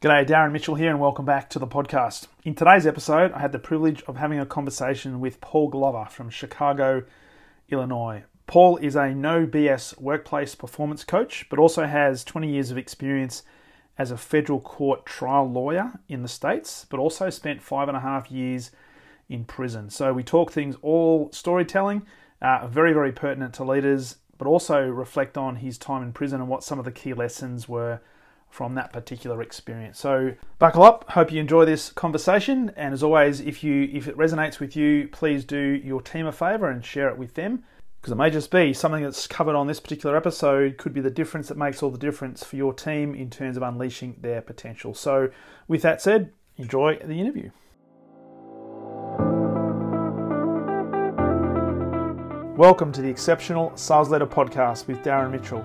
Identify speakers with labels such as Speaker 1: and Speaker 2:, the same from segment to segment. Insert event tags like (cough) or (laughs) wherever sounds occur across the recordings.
Speaker 1: G'day, Darren Mitchell here, and welcome back to the podcast. In today's episode, I had the privilege of having a conversation with Paul Glover from Chicago, Illinois. Paul is a no BS workplace performance coach, but also has 20 years of experience as a federal court trial lawyer in the States, but also spent five and a half years in prison. So we talk things all storytelling, uh, very, very pertinent to leaders, but also reflect on his time in prison and what some of the key lessons were from that particular experience. So buckle up. Hope you enjoy this conversation. And as always, if you if it resonates with you, please do your team a favor and share it with them. Because it may just be something that's covered on this particular episode could be the difference that makes all the difference for your team in terms of unleashing their potential. So, with that said, enjoy the interview. Welcome to the Exceptional Sales Leader Podcast with Darren Mitchell.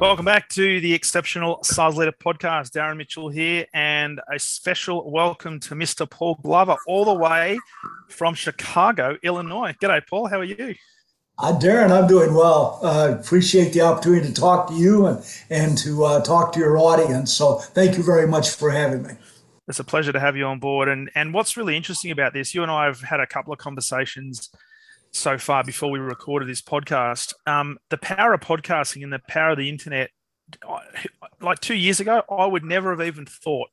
Speaker 1: Welcome back to the Exceptional Sales Leader Podcast. Darren Mitchell here, and a special welcome to Mr. Paul Glover, all the way from Chicago, Illinois. G'day, Paul. How are you?
Speaker 2: Uh, Darren, I'm doing well. Uh, appreciate the opportunity to talk to you and, and to uh, talk to your audience. So, thank you very much for having me.
Speaker 1: It's a pleasure to have you on board. And, and what's really interesting about this, you and I have had a couple of conversations so far before we recorded this podcast. Um, the power of podcasting and the power of the internet. Like two years ago, I would never have even thought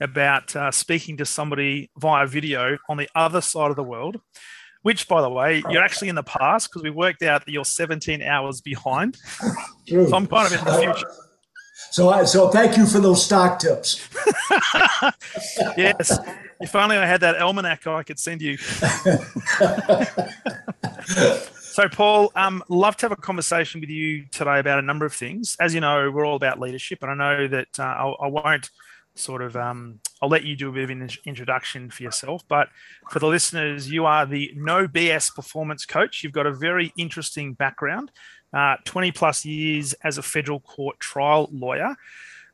Speaker 1: about uh, speaking to somebody via video on the other side of the world. Which, by the way, you're actually in the past because we worked out that you're 17 hours behind. True. So I'm kind of in the future.
Speaker 2: So, I, so thank you for those stock tips. (laughs)
Speaker 1: yes. If only I had that almanac I could send you. (laughs) so, Paul, um, love to have a conversation with you today about a number of things. As you know, we're all about leadership, and I know that uh, I, I, won't sort of um, I'll let you do a bit of an introduction for yourself. But for the listeners, you are the no BS performance coach. You've got a very interesting background, uh, 20 plus years as a federal court trial lawyer.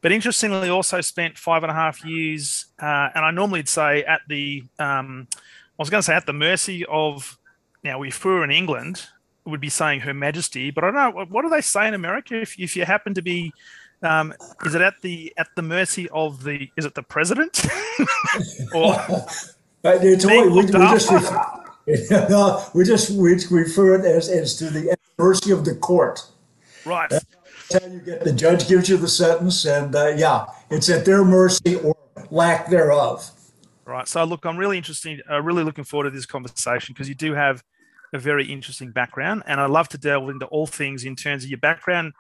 Speaker 1: But interestingly, also spent five and a half years, uh, and I normally would say at the, um, I was going to say at the mercy of, now if we were in England, would be saying Her Majesty, but I don't know what do they say in America if, if you happen to be, um, is it at the at the mercy of the is it the president (laughs)
Speaker 2: or? (laughs) it's we, we, just refer, (laughs) no, we just we refer it as, as to the mercy of the court.
Speaker 1: Right
Speaker 2: how you get the judge gives you the sentence, and uh, yeah, it's at their mercy or lack thereof.
Speaker 1: Right. So look, I'm really interested. Uh, really looking forward to this conversation because you do have a very interesting background, and I love to delve into all things in terms of your background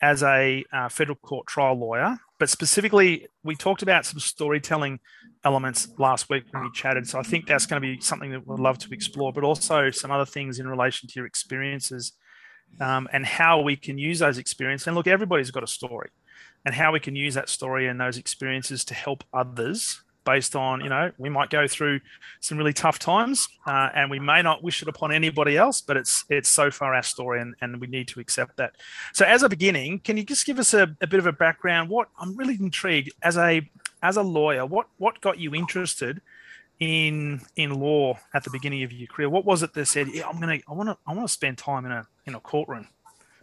Speaker 1: as a uh, federal court trial lawyer, but specifically, we talked about some storytelling elements last week when we chatted. So I think that's going to be something that we'd love to explore, but also some other things in relation to your experiences um, and how we can use those experiences. And look, everybody's got a story, and how we can use that story and those experiences to help others based on you know we might go through some really tough times uh, and we may not wish it upon anybody else but it's it's so far our story and, and we need to accept that so as a beginning can you just give us a, a bit of a background what i'm really intrigued as a as a lawyer what what got you interested in in law at the beginning of your career? What was it that said, yeah, I'm gonna I want to I want to spend time in a in a courtroom?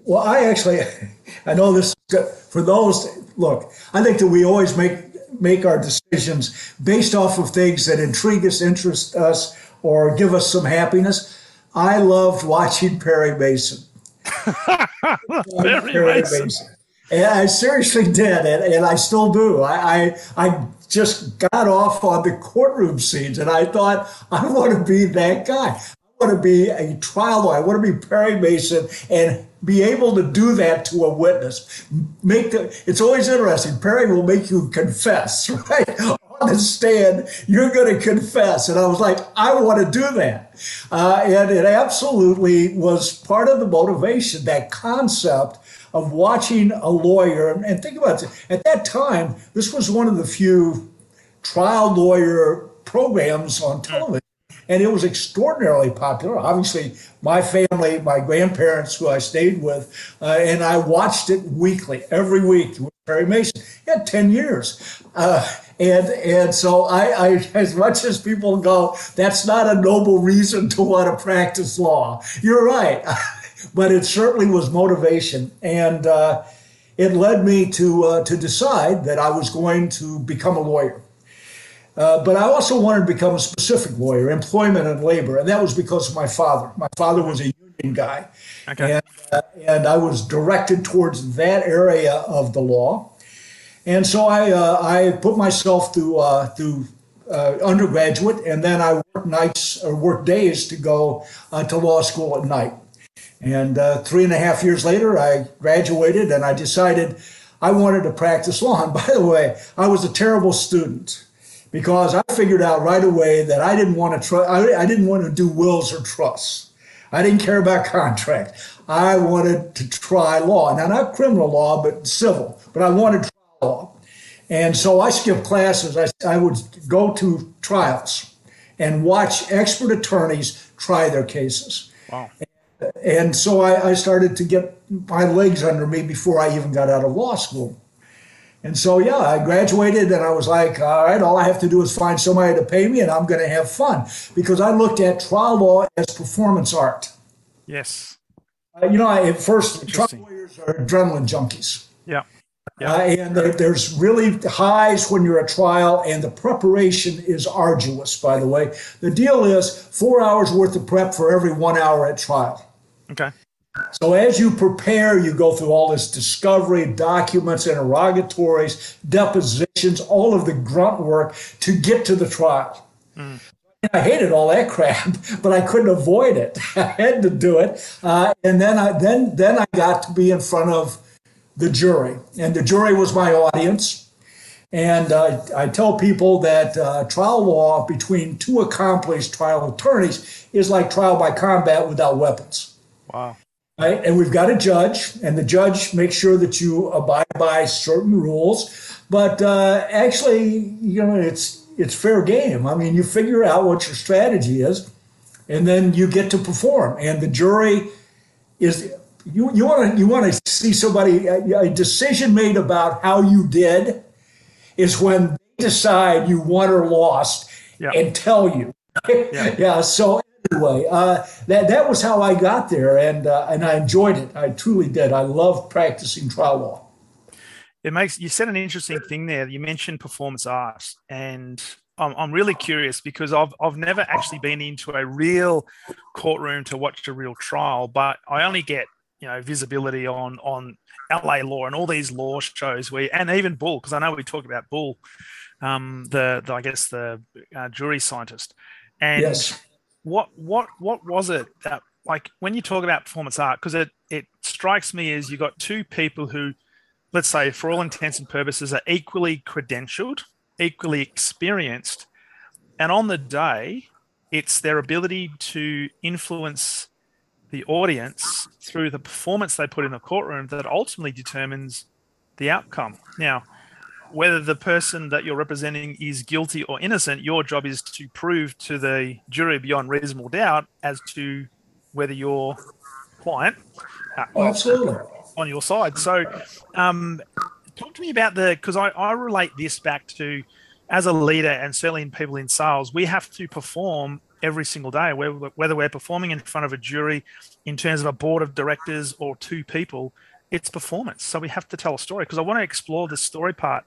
Speaker 2: Well, I actually (laughs) I know this for those look. I think that we always make make our decisions based off of things that intrigue us, interest us, or give us some happiness. I loved watching Perry Mason. (laughs)
Speaker 1: Perry, Perry Mason. Mason.
Speaker 2: And I seriously did, and, and I still do. I, I, I just got off on the courtroom scenes, and I thought I want to be that guy. Want to be a trial lawyer. I want to be Perry Mason and be able to do that to a witness. Make the. It's always interesting. Perry will make you confess, (laughs) right? On the stand, you're going to confess, and I was like, I want to do that, uh, and it absolutely was part of the motivation. That concept of watching a lawyer. And think about it, at that time, this was one of the few trial lawyer programs on television. And it was extraordinarily popular. Obviously, my family, my grandparents, who I stayed with, uh, and I watched it weekly, every week. Perry Mason, had ten years, uh, and and so I, I, as much as people go, that's not a noble reason to want to practice law. You're right, (laughs) but it certainly was motivation, and uh, it led me to uh, to decide that I was going to become a lawyer. Uh, but I also wanted to become a specific lawyer, employment and labor, and that was because of my father. My father was a union guy, okay. and, uh, and I was directed towards that area of the law. And so I uh, I put myself through uh, through uh, undergraduate, and then I worked nights or worked days to go to law school at night. And three and a half years later, I graduated, and I decided I wanted to practice law. And (laughs) by the way, I was a terrible student because I figured out right away that I didn't want to try, I, I didn't want to do wills or trusts. I didn't care about (laughs) contract. I wanted to try law. Now, not criminal law, but civil, but I wanted trial law. And so I skipped classes. I, I would go to trials and watch expert attorneys try their cases. Wow. And, and so I, I started to get my legs under me before I even got out of law school. And so, yeah, I graduated and I was like, all right, all I have to do is find somebody to pay me and I'm going to have fun. Because I looked at trial law as performance art.
Speaker 1: Yes.
Speaker 2: Uh, you know, I, at first, trial lawyers are adrenaline junkies.
Speaker 1: Yeah.
Speaker 2: Yeah. Uh, and there, there's really highs when you're at trial, and the preparation is arduous, by the way. The deal is four hours worth of prep for every one hour at trial.
Speaker 1: Okay.
Speaker 2: So as you prepare, you go through all this discovery, documents, interrogatories, depositions, all of the grunt work to get to the trial. Mm. I hated all that crap, (laughs) but I couldn't avoid it. (laughs) I had to do it, uh, and then I then then I got to be in front of the jury, and the jury was my audience. And uh, I tell people that uh, trial law between two accomplished trial attorneys is like trial by combat without weapons.
Speaker 1: Wow.
Speaker 2: Right? And we've got a judge, and the judge makes sure that you abide by certain rules. But uh, actually, you know, it's it's fair game. I mean, you figure out what your strategy is, and then you get to perform. And the jury is you you want to you want to see somebody a, a decision made about how you did is when they decide you won or lost and tell you. yeah. (laughs) yeah. So anyway, uh, that that was how I got there, and uh, and I enjoyed it. I truly did. I love practicing trial law.
Speaker 1: It makes you said an interesting thing there. You mentioned performance art, and I'm, I'm really curious because I've I've never actually been into a real courtroom to watch a real trial, but I only get you know visibility on on LA law and all these law shows where and even Bull because I know we talked about Bull, um, the, the I guess the uh, jury scientist, and yes what what what was it that like when you talk about performance art because it it strikes me as you got two people who let's say for all intents and purposes are equally credentialed equally experienced and on the day it's their ability to influence the audience through the performance they put in the courtroom that ultimately determines the outcome. Now whether the person that you're representing is guilty or innocent, your job is to prove to the jury beyond reasonable doubt as to whether your client
Speaker 2: uh, absolutely
Speaker 1: on your side. So, um, talk to me about the because I, I relate this back to as a leader and certainly in people in sales, we have to perform every single day, whether we're performing in front of a jury in terms of a board of directors or two people it's performance. So we have to tell a story because I want to explore the story part.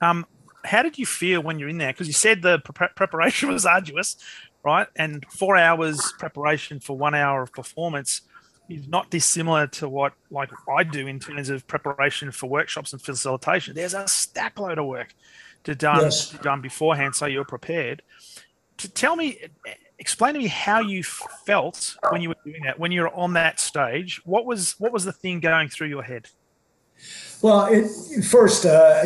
Speaker 1: Um, how did you feel when you're in there? Because you said the pre- preparation (laughs) was arduous, right? And four hours preparation for one hour of performance is not dissimilar to what like I do in terms of preparation for workshops and facilitation. There's a stack load of work to done yes. done beforehand, so you're prepared. To tell me, explain to me how you felt when you were doing that when you're on that stage. What was what was the thing going through your head?
Speaker 2: Well it, first uh,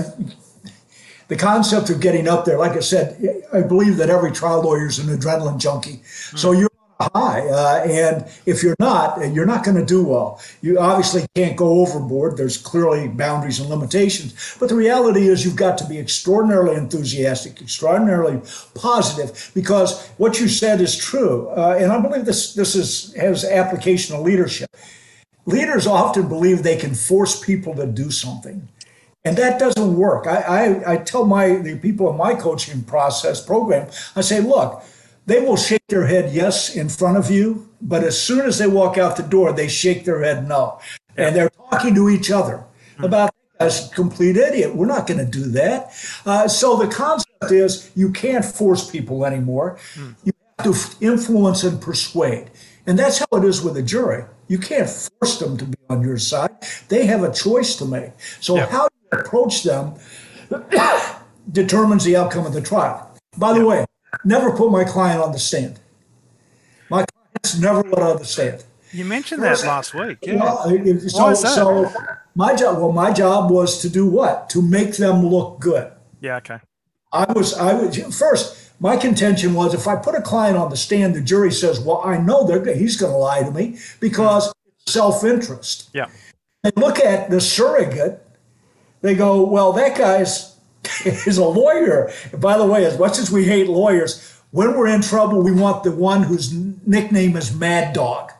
Speaker 2: the concept of getting up there like i said i believe that every trial lawyer is an adrenaline junkie. Mm. so you're on high. Uh, and if you're not, you're not going to do well. You obviously can't go overboard. There's clearly boundaries and limitations. But the reality is, you've got to be extraordinarily enthusiastic, extraordinarily positive, because what you said is true. Uh, and I believe this this is has application to leadership. Leaders often believe they can force people to do something. And that doesn't work. I, I, I tell my the people in my coaching process program, I say, look, they will shake their head yes in front of you, but as soon as they walk out the door, they shake their head no. And they're talking to each other about as complete idiot. We're not going to do that. Uh, so the concept is you can't force people anymore. You have to influence and persuade. And that's how it is with a jury. You can't force them to be on your side. They have a choice to make. So how you approach them (coughs) determines the outcome of the trial. By the way, never put my client on the stand. My clients never let on the stand.
Speaker 1: You mentioned that last week. Yeah. Well,
Speaker 2: so, Why is that? so my job, well, my job was to do what? To make them look good.
Speaker 1: Yeah. Okay.
Speaker 2: I was, I was first. My contention was if I put a client on the stand, the jury says, "Well, I know they're he's going to lie to me because mm-hmm. self-interest."
Speaker 1: Yeah.
Speaker 2: They look at the surrogate. They go, "Well, that guy's (laughs) is a lawyer. by the way, as much as we hate lawyers, when we're in trouble, we want the one whose nickname is Mad Dog.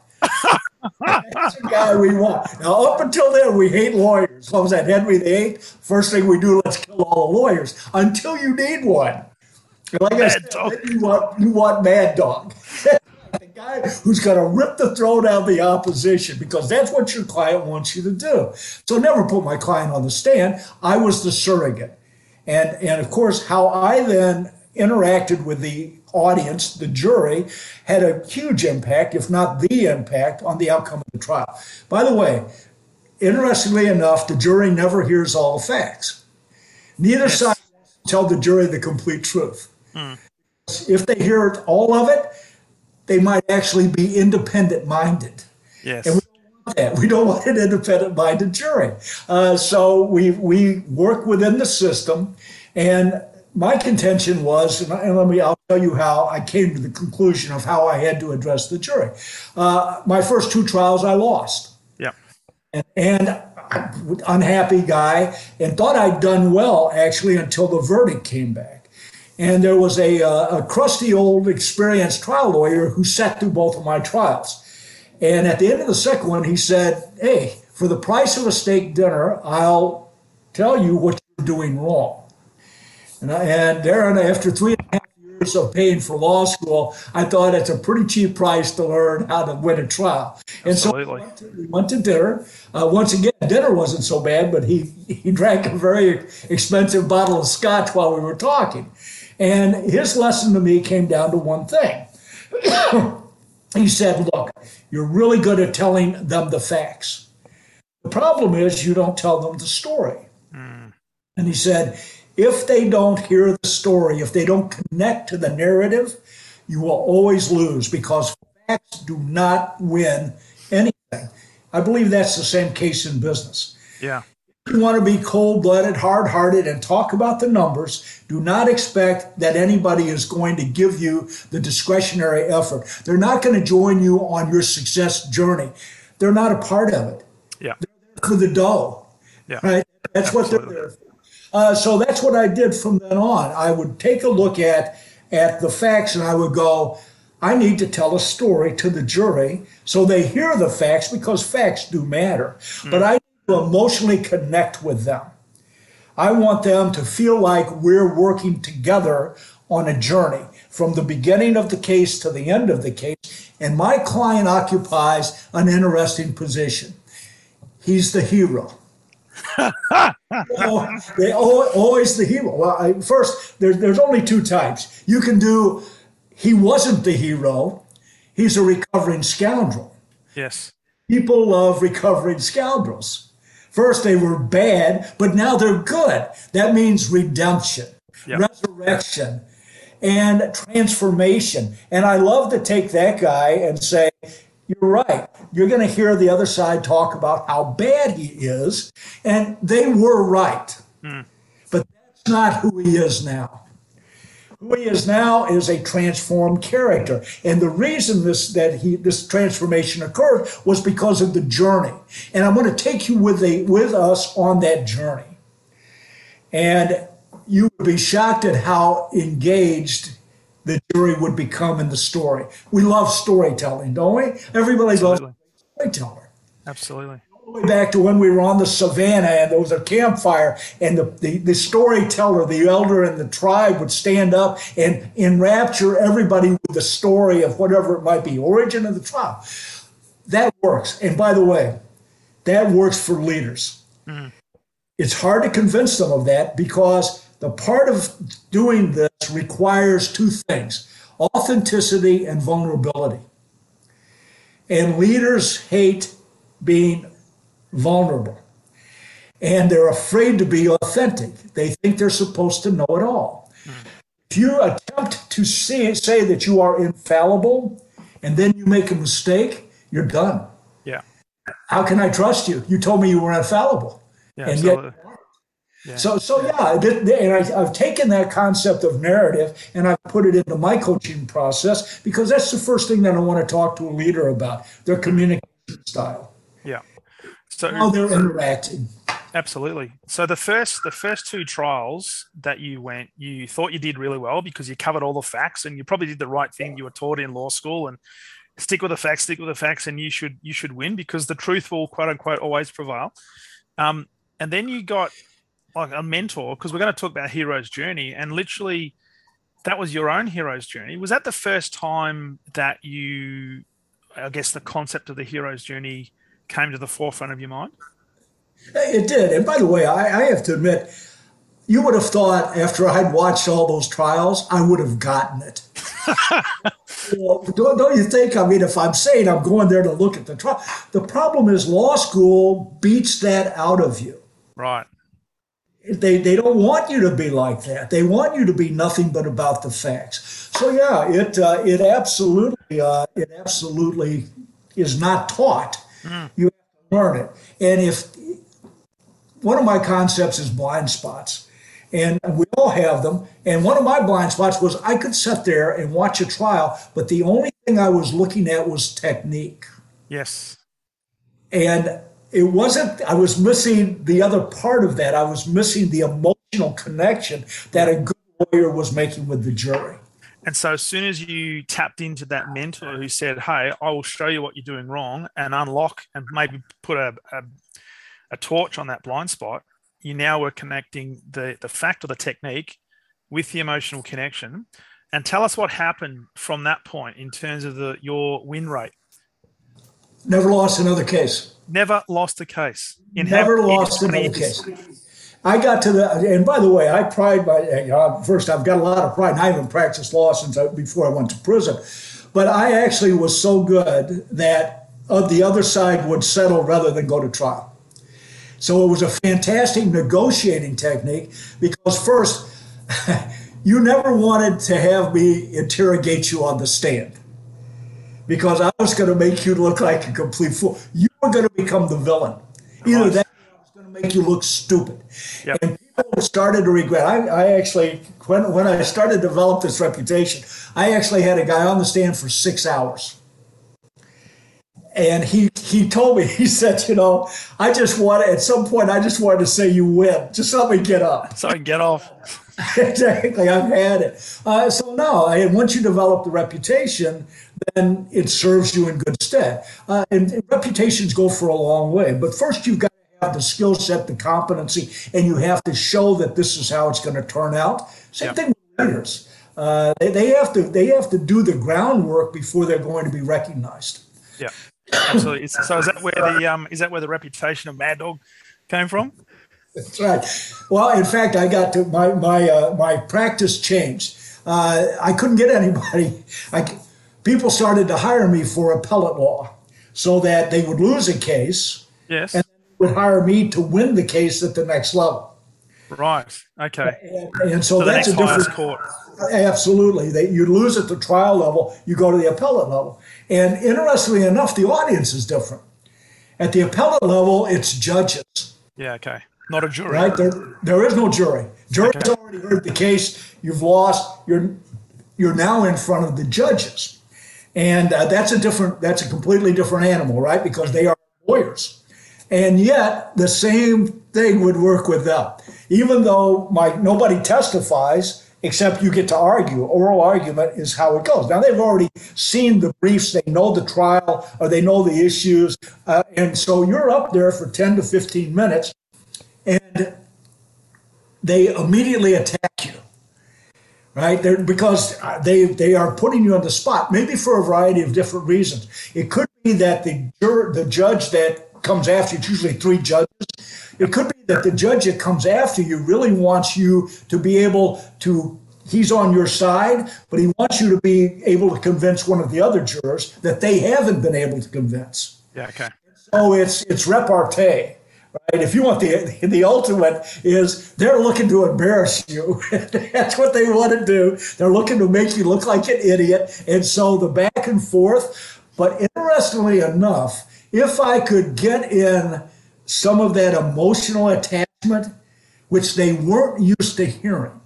Speaker 2: That's the guy we want. Now, up until then, we hate lawyers. What was that, Henry VIII? First thing we do, let's kill all the lawyers until you need one. Like I said, you want, you want Mad Dog. (laughs) the guy who's going to rip the throat out of the opposition because that's what your client wants you to do. So never put my client on the stand. I was the surrogate. And, and of course, how I then interacted with the audience, the jury, had a huge impact, if not the impact, on the outcome of the trial. By the way, interestingly enough, the jury never hears all the facts. Neither yes. side tell the jury the complete truth. Hmm. If they hear all of it, they might actually be independent minded.
Speaker 1: Yes.
Speaker 2: And we that. We don't want an independent minded jury. Uh, so we, we work within the system. And my contention was, and, and, let me, I'll tell you how I came to the conclusion of how I had to address the jury. Uh, my first two trials, I lost.
Speaker 1: Yeah.
Speaker 2: And, and unhappy guy, and thought I'd done well actually until the verdict came back. And there was a, uh, a crusty old experienced trial lawyer who sat through both of my trials. And at the end of the second one, he said, Hey, for the price of a steak dinner, I'll tell you what you're doing wrong. And, I, and Darren, after three and a half years of paying for law school, I thought it's a pretty cheap price to learn how to win a trial. And Absolutely. so we went, to, we went to dinner. Uh, once again, dinner wasn't so bad, but he, he drank a very expensive bottle of scotch while we were talking. And his lesson to me came down to one thing. (coughs) he said, Look, you're really good at telling them the facts. The problem is you don't tell them the story. Mm. And he said, if they don't hear the story, if they don't connect to the narrative, you will always lose because facts do not win anything. I believe that's the same case in business.
Speaker 1: Yeah.
Speaker 2: If you want to be cold blooded, hard hearted, and talk about the numbers, do not expect that anybody is going to give you the discretionary effort. They're not going to join you on your success journey. They're not a part of it.
Speaker 1: Yeah.
Speaker 2: They're for the dough.
Speaker 1: Yeah.
Speaker 2: Right? That's Absolutely. what they're there for. Uh, so that's what I did from then on. I would take a look at at the facts and I would go, I need to tell a story to the jury so they hear the facts because facts do matter. Mm. But I need to emotionally connect with them. I want them to feel like we're working together on a journey from the beginning of the case to the end of the case. And my client occupies an interesting position. He's the hero. (laughs) Oh, they always the hero. Well, I, first, there's there's only two types. You can do. He wasn't the hero. He's a recovering scoundrel.
Speaker 1: Yes.
Speaker 2: People love recovering scoundrels. First, they were bad, but now they're good. That means redemption, yep. resurrection, and transformation. And I love to take that guy and say, You're right. You're going to hear the other side talk about how bad he is. And they were right. Mm. But that's not who he is now. Who he is now is a transformed character. And the reason this that he this transformation occurred was because of the journey. And I'm going to take you with a with us on that journey. And you would be shocked at how engaged the jury would become in the story. We love storytelling, don't we? Everybody Absolutely. loves storyteller.
Speaker 1: Absolutely
Speaker 2: way back to when we were on the savannah and there was a campfire and the, the, the storyteller, the elder in the tribe would stand up and enrapture everybody with the story of whatever it might be, origin of the tribe. That works. And by the way, that works for leaders. Mm. It's hard to convince them of that because the part of doing this requires two things authenticity and vulnerability. And leaders hate being vulnerable. And they're afraid to be authentic. They think they're supposed to know it all. If you attempt to say, say that you are infallible and then you make a mistake, you're done.
Speaker 1: Yeah.
Speaker 2: How can I trust you? You told me you were infallible.
Speaker 1: Yeah, and yet,
Speaker 2: yeah. So, so yeah, and I, have taken that concept of narrative and I've put it into my coaching process because that's the first thing that I want to talk to a leader about their communication style.
Speaker 1: Yeah.
Speaker 2: So how they're interacting.
Speaker 1: Absolutely. So the first the first two trials that you went, you thought you did really well because you covered all the facts and you probably did the right thing. You were taught in law school and stick with the facts, stick with the facts, and you should you should win because the truth will quote unquote always prevail. Um, and then you got like a mentor because we're going to talk about hero's journey and literally that was your own hero's journey. Was that the first time that you, I guess, the concept of the hero's journey came to the forefront of your mind?
Speaker 2: It did. And by the way, I, I have to admit, you would have thought after I'd watched all those trials, I would have gotten it. (laughs) well, don't, don't, you think? I mean, if I'm saying I'm going there to look at the trial, the problem is law school beats that out of you.
Speaker 1: Right.
Speaker 2: They, they don't want you to be like that. They want you to be nothing but about the facts. So yeah, it uh, it absolutely uh, it absolutely is not taught Mm. You have to learn it. And if one of my concepts is blind spots, and we all have them. And one of my blind spots was I could sit there and watch a trial, but the only thing I was looking at was technique.
Speaker 1: Yes.
Speaker 2: And it wasn't, I was missing the other part of that. I was missing the emotional connection that a good lawyer was making with the jury.
Speaker 1: And so as soon as you tapped into that ah, mentor who said, Hey, I will show you what you're doing wrong and unlock and maybe put a, a, a torch on that blind spot, you now were connecting the, the fact or the technique with the emotional connection. And tell us what happened from that point in terms of the your win rate.
Speaker 2: Never lost another case.
Speaker 1: Never lost a case.
Speaker 2: In Never lost another case. I got to the, and by the way, I pride my, you know, first, I've got a lot of pride, and I haven't practiced law since I, before I went to prison. But I actually was so good that uh, the other side would settle rather than go to trial. So it was a fantastic negotiating technique because, first, (laughs) you never wanted to have me interrogate you on the stand because I was going to make you look like a complete fool. You were going to become the villain. Either that make you look stupid. Yep. And people started to regret. I, I actually, when, when I started to develop this reputation, I actually had a guy on the stand for six hours. And he, he told me, (laughs) he said, you know, I just wanted, at some point, I just wanted to say you win. Just let me get up.
Speaker 1: So I can get off. (laughs)
Speaker 2: exactly. I've had it. Uh, so no, and once you develop the reputation, then it serves you in good stead. Uh, and, and reputations go for a long way. But first, you've got have the skill set, the competency, and you have to show that this is how it's going to turn out. Same thing with leaders. Uh, they, they have to they have to do the groundwork before they're going to be recognized.
Speaker 1: Yeah, absolutely. so is that where the um, is that where the reputation of Mad Dog came from?
Speaker 2: That's right. Well, in fact, I got to my my uh, my practice changed. Uh, I couldn't get anybody. I, people started to hire me for appellate law, so that they would lose a case.
Speaker 1: Yes.
Speaker 2: And would hire me to win the case at the next level.
Speaker 1: Right. Okay.
Speaker 2: And, and so, so that's a different court. Absolutely. That you lose at the trial level, you go to the appellate level. And interestingly enough, the audience is different. At the appellate level, it's judges.
Speaker 1: Yeah. Okay. Not a jury.
Speaker 2: Right? There, there is no jury. Jury's okay. already heard the case. You've lost. You're you're now in front of the judges, and uh, that's a different. That's a completely different animal, right? Because they are lawyers, and yet the same thing would work with them. Even though my nobody testifies, except you get to argue. Oral argument is how it goes. Now they've already seen the briefs, they know the trial, or they know the issues, uh, and so you're up there for 10 to 15 minutes, and they immediately attack you. Right, They're, because they they are putting you on the spot, maybe for a variety of different reasons. It could be that the jur- the judge that comes after you, it's usually three judges, it could be that the judge that comes after you really wants you to be able to, he's on your side, but he wants you to be able to convince one of the other jurors that they haven't been able to convince.
Speaker 1: Yeah, okay.
Speaker 2: So it's it's repartee. Right? If you want the the ultimate is they're looking to embarrass you. (laughs) That's what they want to do. They're looking to make you look like an idiot. And so the back and forth. But interestingly enough, if I could get in some of that emotional attachment, which they weren't used to hearing.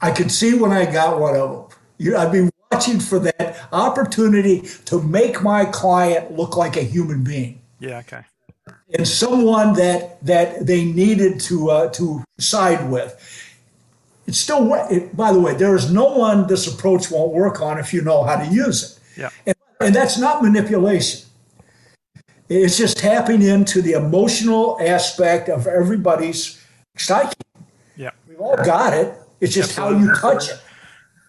Speaker 2: I could see when I got one of them. You, I'd be watching for that opportunity to make my client look like a human being.
Speaker 1: Yeah, okay.
Speaker 2: And someone that that they needed to uh, to side with. It's still, it, by the way, there is no one this approach won't work on if you know how to use it.
Speaker 1: Yeah.
Speaker 2: And, and that's not manipulation. It's just tapping into the emotional aspect of everybody's psyche.
Speaker 1: Yeah.
Speaker 2: We've all got it. It's just Absolutely. how you touch it.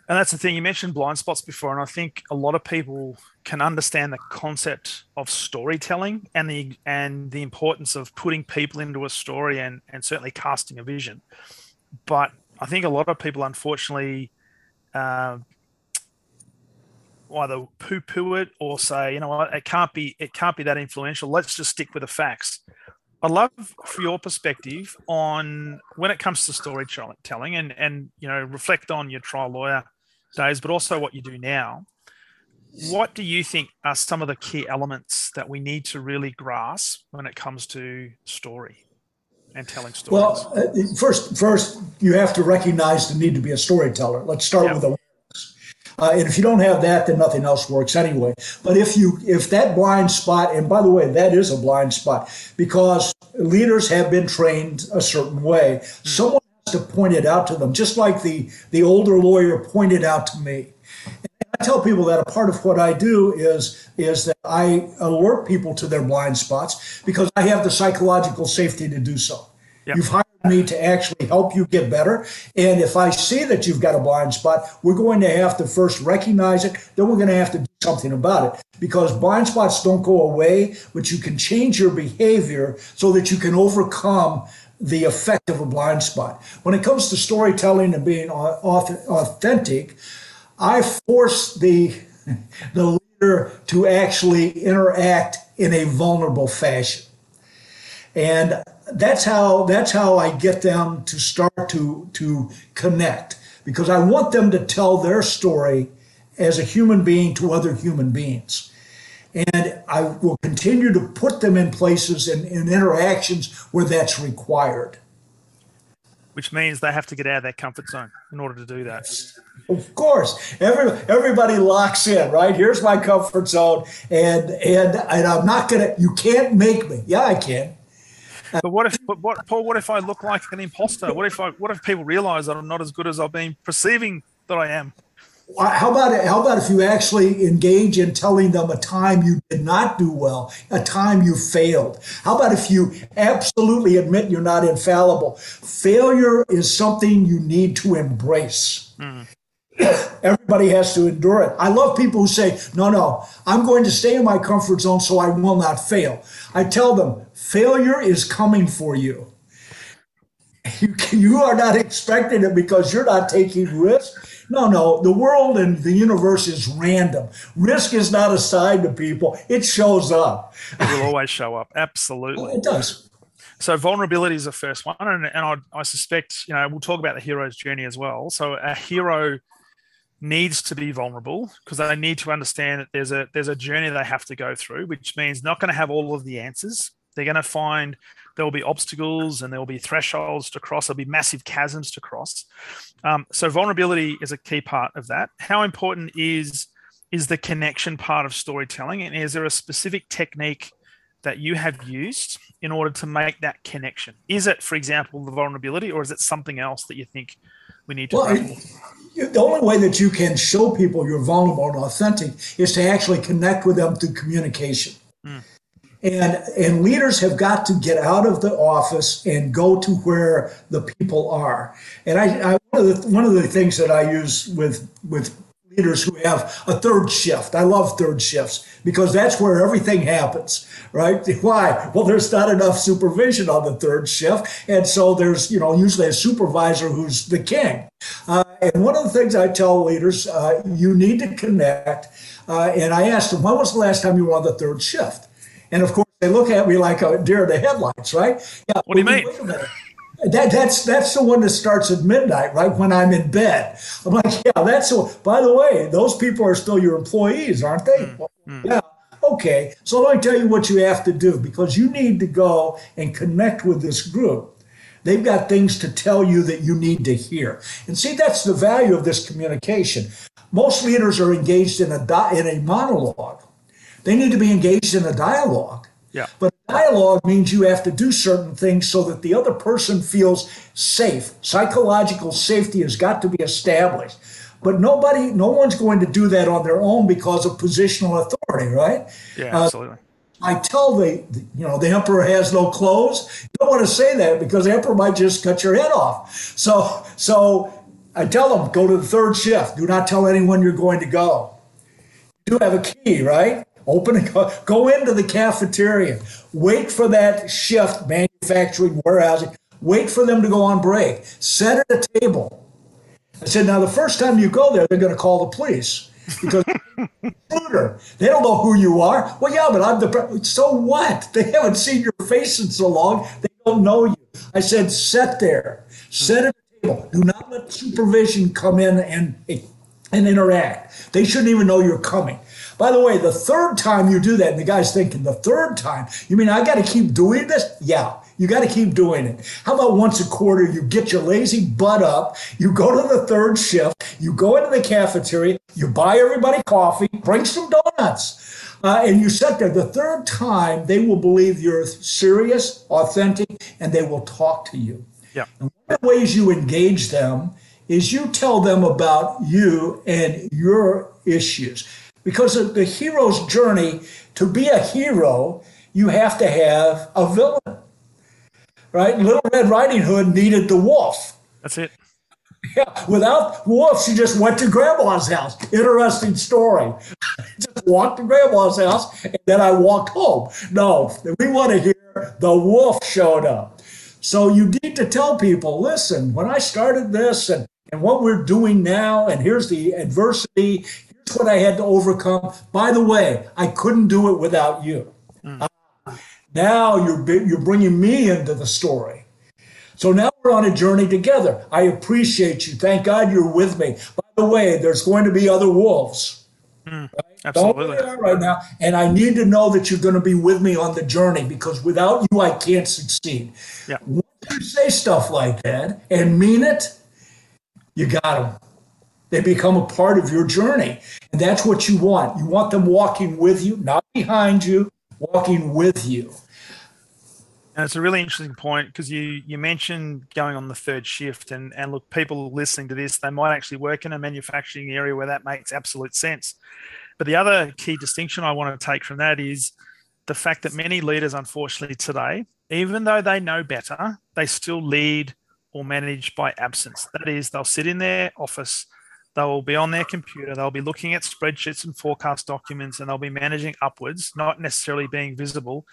Speaker 1: And that's the thing. You mentioned blind spots before, and I think a lot of people can understand the concept of storytelling and the and the importance of putting people into a story and and certainly casting a vision. But I think a lot of people, unfortunately, uh, either poo-poo it or say, you know what, it can't be it can't be that influential. Let's just stick with the facts. I'd love for your perspective on when it comes to storytelling and and you know reflect on your trial lawyer days, but also what you do now. What do you think are some of the key elements that we need to really grasp when it comes to story and telling stories?
Speaker 2: Well, uh, first, first you have to recognize the need to be a storyteller. Let's start with a uh, and if you don't have that, then nothing else works anyway. But if you if that blind spot, and by the way, that is a blind spot because leaders have been trained a certain way. Mm. Someone has to point it out to them, just like the the older lawyer pointed out to me. And I tell people that a part of what I do is is that I alert people to their blind spots because I have the psychological safety to do so. Yep. You've hired me to actually help you get better. And if I see that you've got a blind spot, we're going to have to first recognize it, then we're going to have to do something about it because blind spots don't go away, but you can change your behavior so that you can overcome the effect of a blind spot. When it comes to storytelling and being authentic, I force the (laughs) the leader to actually interact in a vulnerable fashion. And that's how that's how I get them to start to to connect because I want them to tell their story as a human being to other human beings. And I will continue to put them in places and in interactions where that's required.
Speaker 1: Which means they have to get out of their comfort zone in order to do that.
Speaker 2: Of course, every everybody locks in, right? Here's my comfort zone, and and and I'm not gonna. You can't make me. Yeah, I can.
Speaker 1: But what if, but what, Paul? What if I look like an imposter? What if I, what if people realize that I'm not as good as I've been perceiving that I am?
Speaker 2: How about it? How about if you actually engage in telling them a time you did not do well, a time you failed? How about if you absolutely admit you're not infallible? Failure is something you need to embrace. Mm. Everybody has to endure it. I love people who say, no, no, I'm going to stay in my comfort zone so I will not fail. I tell them, failure is coming for you. You, you are not expecting it because you're not taking risk. No, no, the world and the universe is random. Risk is not assigned to people, it shows up.
Speaker 1: It will always show up. Absolutely.
Speaker 2: it does.
Speaker 1: So vulnerability is the first one, and, and I, I, suspect you know we'll talk about the hero's journey as well. So a hero needs to be vulnerable because they need to understand that there's a there's a journey they have to go through, which means not going to have all of the answers. They're going to find there will be obstacles and there will be thresholds to cross. There'll be massive chasms to cross. Um, so vulnerability is a key part of that. How important is is the connection part of storytelling, and is there a specific technique that you have used in order to make that connection? Is it, for example, the vulnerability, or is it something else that you think we need to? Well,
Speaker 2: the only way that you can show people you're vulnerable and authentic is to actually connect with them through communication. Mm. And, and leaders have got to get out of the office and go to where the people are. And I, I one, of the, one of the things that I use with, with leaders who have a third shift. I love third shifts because that's where everything happens, right? (laughs) Why? Well, there's not enough supervision on the third shift. And so there's, you know, usually a supervisor who's the king. Uh, and one of the things I tell leaders, uh, you need to connect. Uh, and I asked them, when was the last time you were on the third shift? And of course, they look at me like a deer in the headlights, right?
Speaker 1: Yeah. What do you mean?
Speaker 2: That, that's that's the one that starts at midnight, right when I'm in bed. I'm like, yeah, that's. A, by the way, those people are still your employees, aren't they? Mm, mm. Yeah. Okay. So let me tell you what you have to do because you need to go and connect with this group. They've got things to tell you that you need to hear. And see, that's the value of this communication. Most leaders are engaged in a di- in a monologue. They need to be engaged in a dialogue.
Speaker 1: Yeah.
Speaker 2: But dialogue means you have to do certain things so that the other person feels safe. Psychological safety has got to be established. But nobody, no one's going to do that on their own because of positional authority, right?
Speaker 1: Yeah, uh, absolutely.
Speaker 2: I tell the, you know, the emperor has no clothes. You don't want to say that because the emperor might just cut your head off. So, so I tell them, go to the third shift. Do not tell anyone you're going to go. You do have a key, right? Open and go, go into the cafeteria. Wait for that shift, manufacturing, warehousing. Wait for them to go on break. Set at a table. I said, now the first time you go there, they're going to call the police because (laughs) intruder. They don't know who you are. Well, yeah, but I'm the. Pre- so what? (laughs) They haven't seen your face in so long. They don't know you. I said, sit there. Set at a table. Do not let supervision come in and and interact. They shouldn't even know you're coming. By the way, the third time you do that, and the guy's thinking, the third time, you mean I got to keep doing this? Yeah, you got to keep doing it. How about once a quarter, you get your lazy butt up, you go to the third shift, you go into the cafeteria, you buy everybody coffee, bring some donuts. Uh, and you sit there. The third time, they will believe you're serious, authentic, and they will talk to you.
Speaker 1: Yeah.
Speaker 2: And one of the ways you engage them is you tell them about you and your issues. Because of the hero's journey, to be a hero, you have to have a villain. Right? Little Red Riding Hood needed the wolf.
Speaker 1: That's it.
Speaker 2: Yeah, without wolf, she just went to grandma's house. Interesting story. (laughs) just walked to grandma's house and then I walked home. No, we want to hear the wolf showed up. So you need to tell people, listen, when I started this and, and what we're doing now, and here's the adversity, what I had to overcome. By the way, I couldn't do it without you. Mm. Uh, now you're you're bringing me into the story. So now we're on a journey together. I appreciate you. Thank God you're with me. By the way, there's going to be other wolves.
Speaker 1: Mm, right? Absolutely.
Speaker 2: right now, and I need to know that you're going to be with me on the journey because without you, I can't succeed.
Speaker 1: Yeah.
Speaker 2: Once you say stuff like that and mean it, you got them. They become a part of your journey. And that's what you want. You want them walking with you, not behind you, walking with you.
Speaker 1: And it's a really interesting point because you you mentioned going on the third shift, and and look, people listening to this, they might actually work in a manufacturing area where that makes absolute sense. But the other key distinction I want to take from that is the fact that many leaders, unfortunately, today, even though they know better, they still lead or manage by absence. That is, they'll sit in their office they will be on their computer. They'll be looking at spreadsheets and forecast documents, and they'll be managing upwards, not necessarily being visible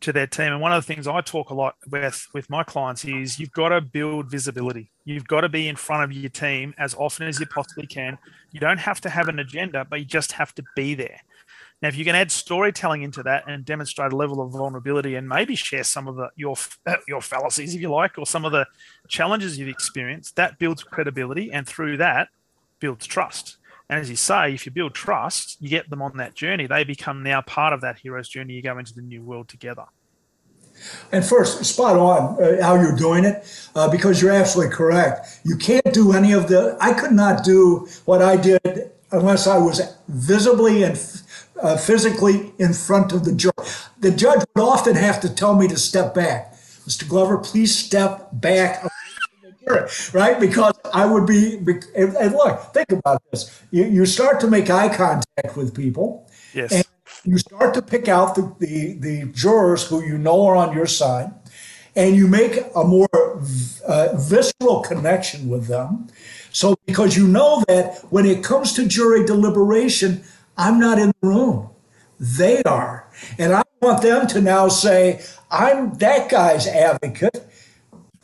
Speaker 1: to their team. And one of the things I talk a lot with with my clients is you've got to build visibility. You've got to be in front of your team as often as you possibly can. You don't have to have an agenda, but you just have to be there. Now, if you can add storytelling into that and demonstrate a level of vulnerability, and maybe share some of the your (laughs) your fallacies, if you like, or some of the challenges you've experienced, that builds credibility, and through that, builds trust. And as you say, if you build trust, you get them on that journey. They become now part of that hero's journey. You go into the new world together.
Speaker 2: And first, spot on uh, how you're doing it, uh, because you're absolutely correct. You can't do any of the. I could not do what I did unless I was visibly and uh, physically in front of the judge. The judge would often have to tell me to step back. Mr. Glover, please step back. Right? Because I would be, and, look, think about this. You, you start to make eye contact with people.
Speaker 1: Yes.
Speaker 2: And you start to pick out the, the, the jurors who you know are on your side, and you make a more uh, visceral connection with them. So, because you know that when it comes to jury deliberation, I'm not in the room, they are. And I want them to now say, I'm that guy's advocate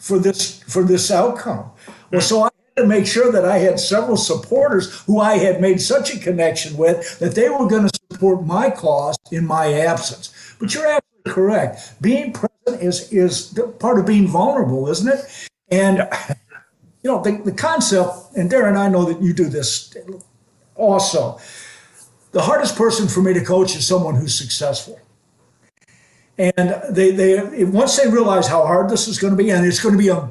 Speaker 2: for this for this outcome. Well, so I had to make sure that I had several supporters who I had made such a connection with that they were going to support my cause in my absence. But you're absolutely correct. Being present is is part of being vulnerable, isn't it? And you know the, the concept, and Darren, I know that you do this also. The hardest person for me to coach is someone who's successful. And they, they once they realize how hard this is going to be, and it's going to be a,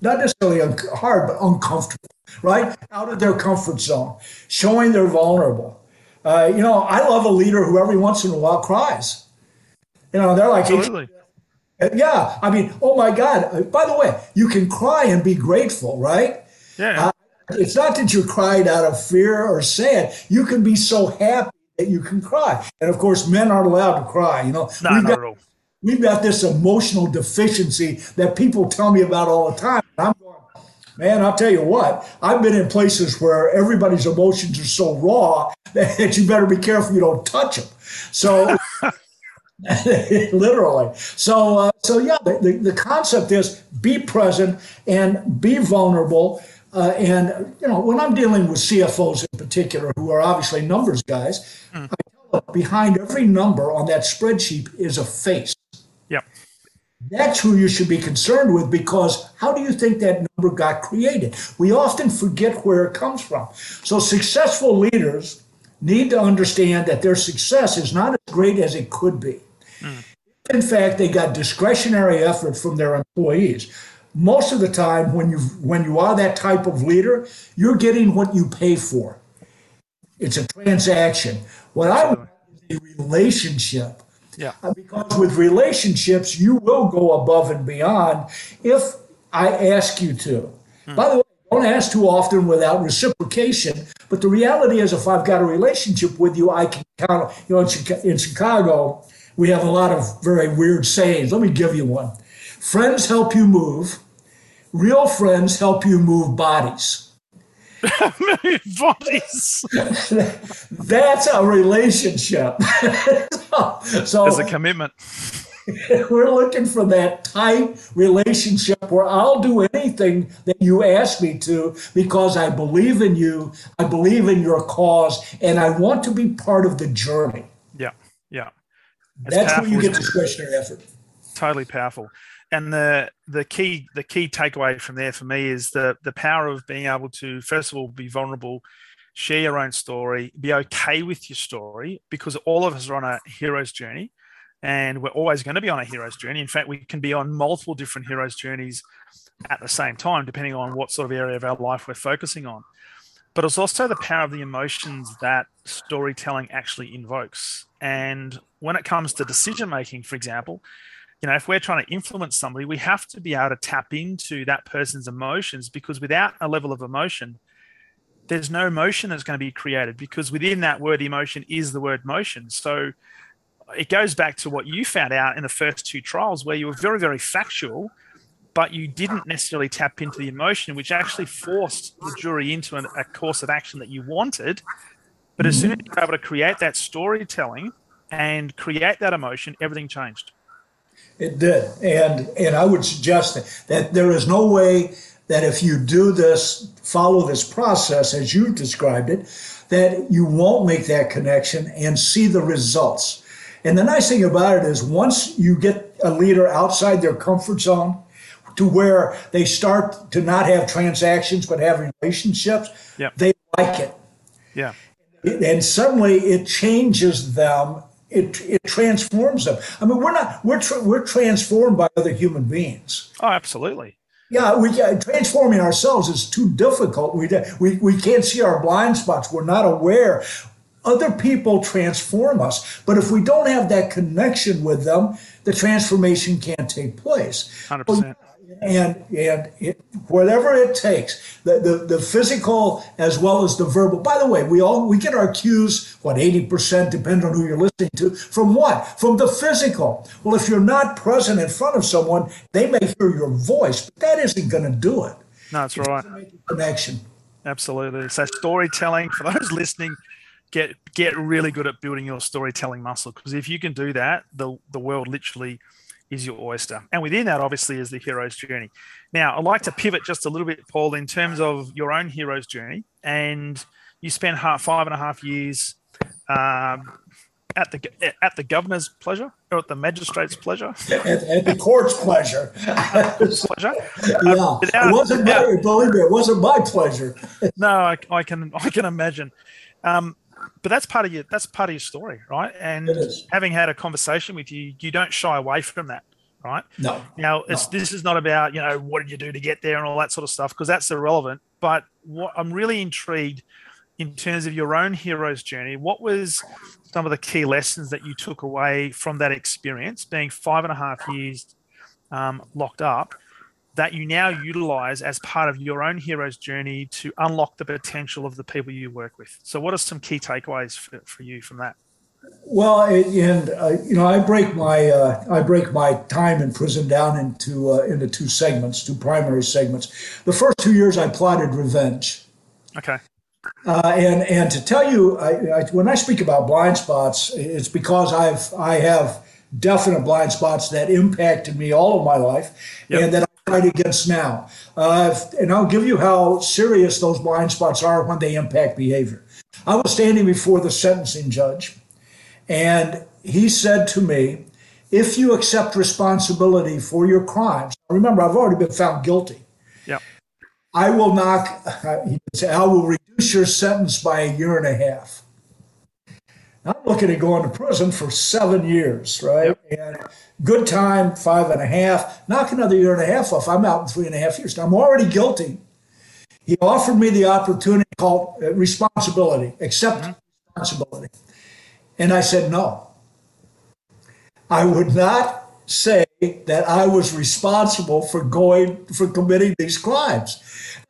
Speaker 2: not necessarily hard, but uncomfortable, right? Out of their comfort zone, showing they're vulnerable. Uh, you know, I love a leader who every once in a while cries. You know, they're like,
Speaker 1: Absolutely.
Speaker 2: yeah. I mean, oh my God. Uh, by the way, you can cry and be grateful, right?
Speaker 1: Yeah. Uh,
Speaker 2: it's not that you're crying out of fear or sad. You can be so happy that you can cry. And of course, men aren't allowed to cry. You know,
Speaker 1: no, we've, got,
Speaker 2: we've got this emotional deficiency that people tell me about all the time. And I'm going, man, I'll tell you what, I've been in places where everybody's emotions are so raw (laughs) that you better be careful you don't touch them. So, (laughs) literally. So, uh, so yeah, the, the, the concept is be present and be vulnerable uh, and you know, when I'm dealing with CFOs in particular, who are obviously numbers guys, mm. I tell them behind every number on that spreadsheet is a face.
Speaker 1: Yep.
Speaker 2: That's who you should be concerned with because how do you think that number got created? We often forget where it comes from. So successful leaders need to understand that their success is not as great as it could be. Mm. In fact, they got discretionary effort from their employees most of the time when you when you are that type of leader, you're getting what you pay for. It's a transaction. What I want is a relationship.
Speaker 1: Yeah.
Speaker 2: Because with relationships, you will go above and beyond if I ask you to. Hmm. By the way, don't ask too often without reciprocation. But the reality is, if I've got a relationship with you, I can count. You know, in Chicago, we have a lot of very weird sayings. Let me give you one. Friends help you move, Real friends help you move bodies.
Speaker 1: Bodies. (laughs)
Speaker 2: That's a relationship. (laughs)
Speaker 1: so, so There's a commitment. (laughs)
Speaker 2: We're looking for that tight relationship where I'll do anything that you ask me to because I believe in you, I believe in your cause, and I want to be part of the journey.
Speaker 1: Yeah, yeah.
Speaker 2: That's where you get discretionary effort.
Speaker 1: Totally powerful and the the key the key takeaway from there for me is the the power of being able to first of all be vulnerable share your own story be okay with your story because all of us are on a hero's journey and we're always going to be on a hero's journey. In fact we can be on multiple different hero's journeys at the same time depending on what sort of area of our life we're focusing on. But it's also the power of the emotions that storytelling actually invokes. And when it comes to decision making for example you know, if we're trying to influence somebody, we have to be able to tap into that person's emotions because without a level of emotion, there's no motion that's going to be created because within that word emotion is the word motion. So it goes back to what you found out in the first two trials where you were very, very factual, but you didn't necessarily tap into the emotion, which actually forced the jury into an, a course of action that you wanted. But as soon as you're able to create that storytelling and create that emotion, everything changed.
Speaker 2: It did, and and I would suggest that that there is no way that if you do this, follow this process as you described it, that you won't make that connection and see the results. And the nice thing about it is, once you get a leader outside their comfort zone, to where they start to not have transactions but have relationships,
Speaker 1: yep.
Speaker 2: they like it.
Speaker 1: Yeah.
Speaker 2: And suddenly it changes them it, it transforms them. I mean, we're not we're tra- we're transformed by other human beings.
Speaker 1: Oh, absolutely.
Speaker 2: Yeah, we uh, transforming ourselves is too difficult. We, we we can't see our blind spots. We're not aware. Other people transform us, but if we don't have that connection with them, the transformation can't take place.
Speaker 1: Hundred percent
Speaker 2: and and it, whatever it takes the, the the physical as well as the verbal. By the way we all we get our cues what 80% depending on who you're listening to from what? From the physical. Well if you're not present in front of someone they may hear your voice but that isn't going to do it.
Speaker 1: No that's right.
Speaker 2: connection.
Speaker 1: Absolutely. So storytelling for those listening get get really good at building your storytelling muscle because if you can do that the the world literally is your oyster. And within that, obviously, is the hero's journey. Now, I'd like to pivot just a little bit, Paul, in terms of your own hero's journey. And you spent half, five and a half years um, at the at the governor's pleasure or at the magistrate's pleasure?
Speaker 2: At, at the court's pleasure. (laughs)
Speaker 1: pleasure.
Speaker 2: Yeah, uh, it wasn't my, believe me, it wasn't my pleasure.
Speaker 1: no, I, I, can I can imagine. Um, but that's part of your that's part of your story, right? And having had a conversation with you, you don't shy away from that, right?
Speaker 2: No.
Speaker 1: Now, it's
Speaker 2: no.
Speaker 1: this is not about you know what did you do to get there and all that sort of stuff because that's irrelevant. But what I'm really intrigued in terms of your own hero's journey. What was some of the key lessons that you took away from that experience, being five and a half years um, locked up? That you now utilize as part of your own hero's journey to unlock the potential of the people you work with. So, what are some key takeaways for, for you from that?
Speaker 2: Well, and uh, you know, I break my uh, I break my time in prison down into uh, into two segments, two primary segments. The first two years, I plotted revenge.
Speaker 1: Okay.
Speaker 2: Uh, and and to tell you, I, I, when I speak about blind spots, it's because I've I have definite blind spots that impacted me all of my life, yep. and that fight against now. Uh, and I'll give you how serious those blind spots are when they impact behavior. I was standing before the sentencing judge, and he said to me, If you accept responsibility for your crimes, remember, I've already been found guilty.
Speaker 1: Yeah.
Speaker 2: I will knock, he said, I will reduce your sentence by a year and a half. I'm looking at going to prison for seven years, right? And good time, five and a half. Knock another year and a half off. I'm out in three and a half years. Now, I'm already guilty. He offered me the opportunity called uh, responsibility, accept mm-hmm. responsibility. And I said no. I would not say that I was responsible for going for committing these crimes.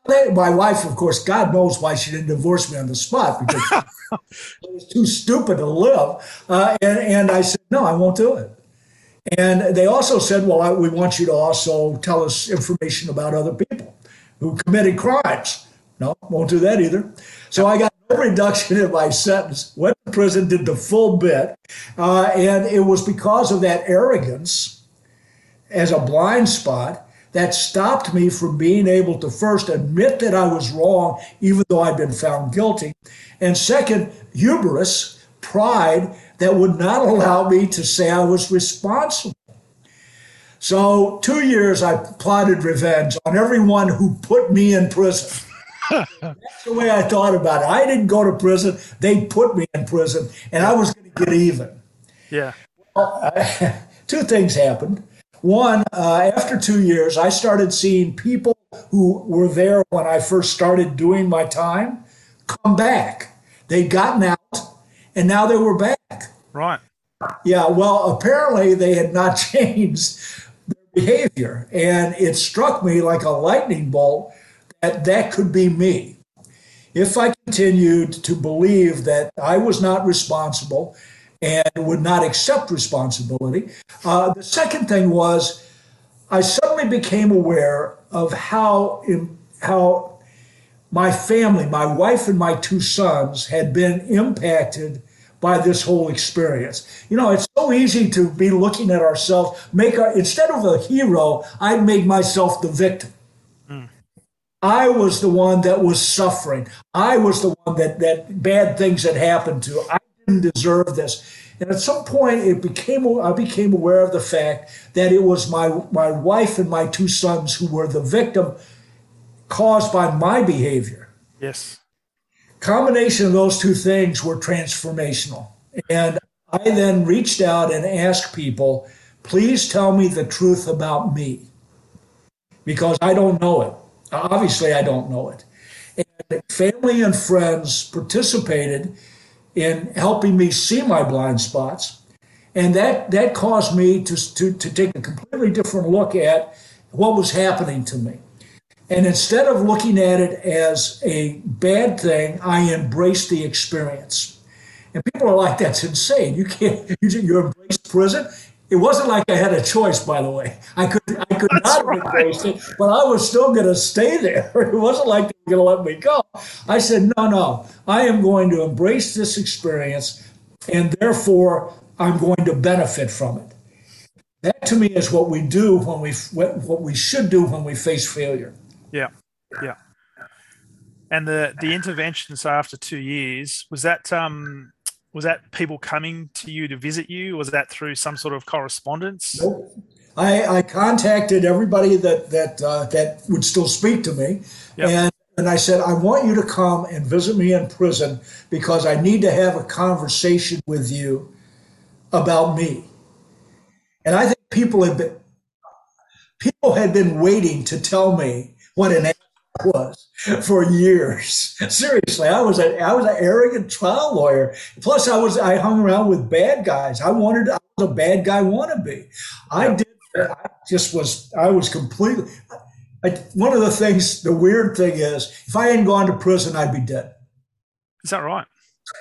Speaker 2: My wife, of course, God knows why she didn't divorce me on the spot because (laughs) I was too stupid to live. Uh, and, and I said, no, I won't do it. And they also said, well, I, we want you to also tell us information about other people who committed crimes. No, won't do that either. So I got no reduction in my sentence, went to prison, did the full bit. Uh, and it was because of that arrogance as a blind spot that stopped me from being able to first admit that I was wrong, even though I'd been found guilty. And second, hubris, pride, that would not (laughs) allow me to say I was responsible. So, two years I plotted revenge on everyone who put me in prison. (laughs) That's the way I thought about it. I didn't go to prison, they put me in prison, and I was going to get even.
Speaker 1: Yeah.
Speaker 2: Well, I, (laughs) two things happened. One, uh, after two years, I started seeing people who were there when I first started doing my time come back. They'd gotten out and now they were back.
Speaker 1: Right.
Speaker 2: Yeah, well, apparently they had not (laughs) changed their behavior. And it struck me like a lightning bolt that that could be me. If I continued to believe that I was not responsible and would not accept responsibility. Uh, the second thing was I suddenly became aware of how how my family, my wife and my two sons, had been impacted by this whole experience. You know, it's so easy to be looking at ourselves, make our, instead of a hero, I made myself the victim. I was the one that was suffering. I was the one that that bad things had happened to. I didn't deserve this. And at some point, it became I became aware of the fact that it was my my wife and my two sons who were the victim, caused by my behavior.
Speaker 1: Yes.
Speaker 2: Combination of those two things were transformational, and I then reached out and asked people, please tell me the truth about me because I don't know it. Obviously, I don't know it. And family and friends participated in helping me see my blind spots. And that, that caused me to, to, to take a completely different look at what was happening to me. And instead of looking at it as a bad thing, I embraced the experience. And people are like, that's insane. You can't, (laughs) you, you embrace prison. It wasn't like I had a choice, by the way. I could, I could not right. embrace it, but I was still going to stay there. (laughs) It wasn't like they were going to let me go. I said, no, no, I am going to embrace this experience, and therefore I'm going to benefit from it. That to me is what we do when we, what we should do when we face failure.
Speaker 1: Yeah, yeah. And the the intervention, so after two years, was that um was that people coming to you to visit you? Was that through some sort of correspondence?
Speaker 2: Nope. I, I contacted everybody that that uh, that would still speak to me, yep. and and I said, I want you to come and visit me in prison because I need to have a conversation with you about me. And I think people have been people had been waiting to tell me what an was for years. Seriously, I was a I was an arrogant trial lawyer. Plus, I was I hung around with bad guys. I wanted I was a bad guy wannabe. I did. I just was. I was completely. I, one of the things, the weird thing is, if I hadn't gone to prison, I'd be dead.
Speaker 1: Is that right?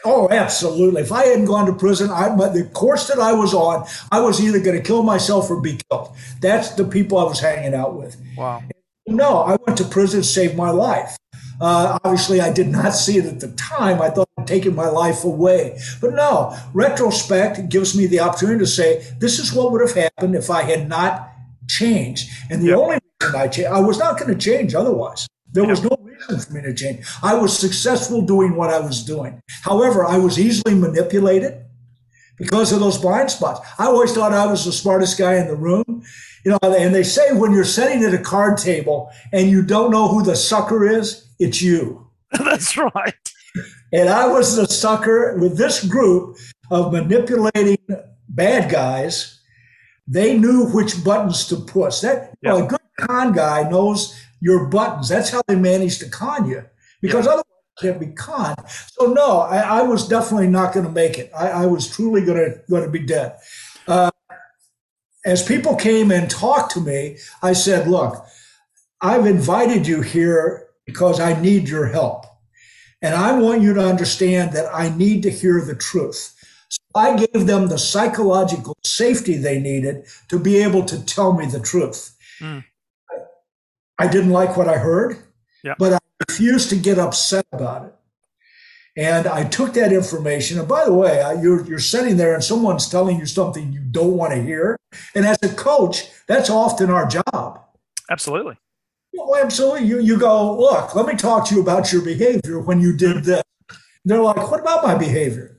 Speaker 2: Oh, absolutely. If I hadn't gone to prison, I, the course that I was on, I was either going to kill myself or be killed. That's the people I was hanging out with.
Speaker 1: Wow.
Speaker 2: No, I went to prison to save my life. Uh, obviously, I did not see it at the time. I thought I'd taken my life away. But no, retrospect gives me the opportunity to say, this is what would have happened if I had not changed. And the only reason I changed, I was not going to change otherwise. There was no reason for me to change. I was successful doing what I was doing. However, I was easily manipulated because of those blind spots. I always thought I was the smartest guy in the room. You know, and they say when you're sitting at a card table and you don't know who the sucker is, it's you. (laughs)
Speaker 1: That's right.
Speaker 2: And I was the sucker with this group of manipulating bad guys. They knew which buttons to push. That yep. well, a good con guy knows your buttons. That's how they manage to con you. Because yep. otherwise can't be conned. So no, I, I was definitely not going to make it. I, I was truly going to going to be dead. Uh, as people came and talked to me, I said, "Look, I've invited you here because I need your help, and I want you to understand that I need to hear the truth." So I gave them the psychological safety they needed to be able to tell me the truth. Mm. I didn't like what I heard, yep. but I refused to get upset about it. And I took that information. And by the way, you're, you're sitting there and someone's telling you something you don't want to hear. And as a coach, that's often our job.
Speaker 1: Absolutely.
Speaker 2: Well, absolutely. You, you go, look, let me talk to you about your behavior when you did this. They're like, what about my behavior?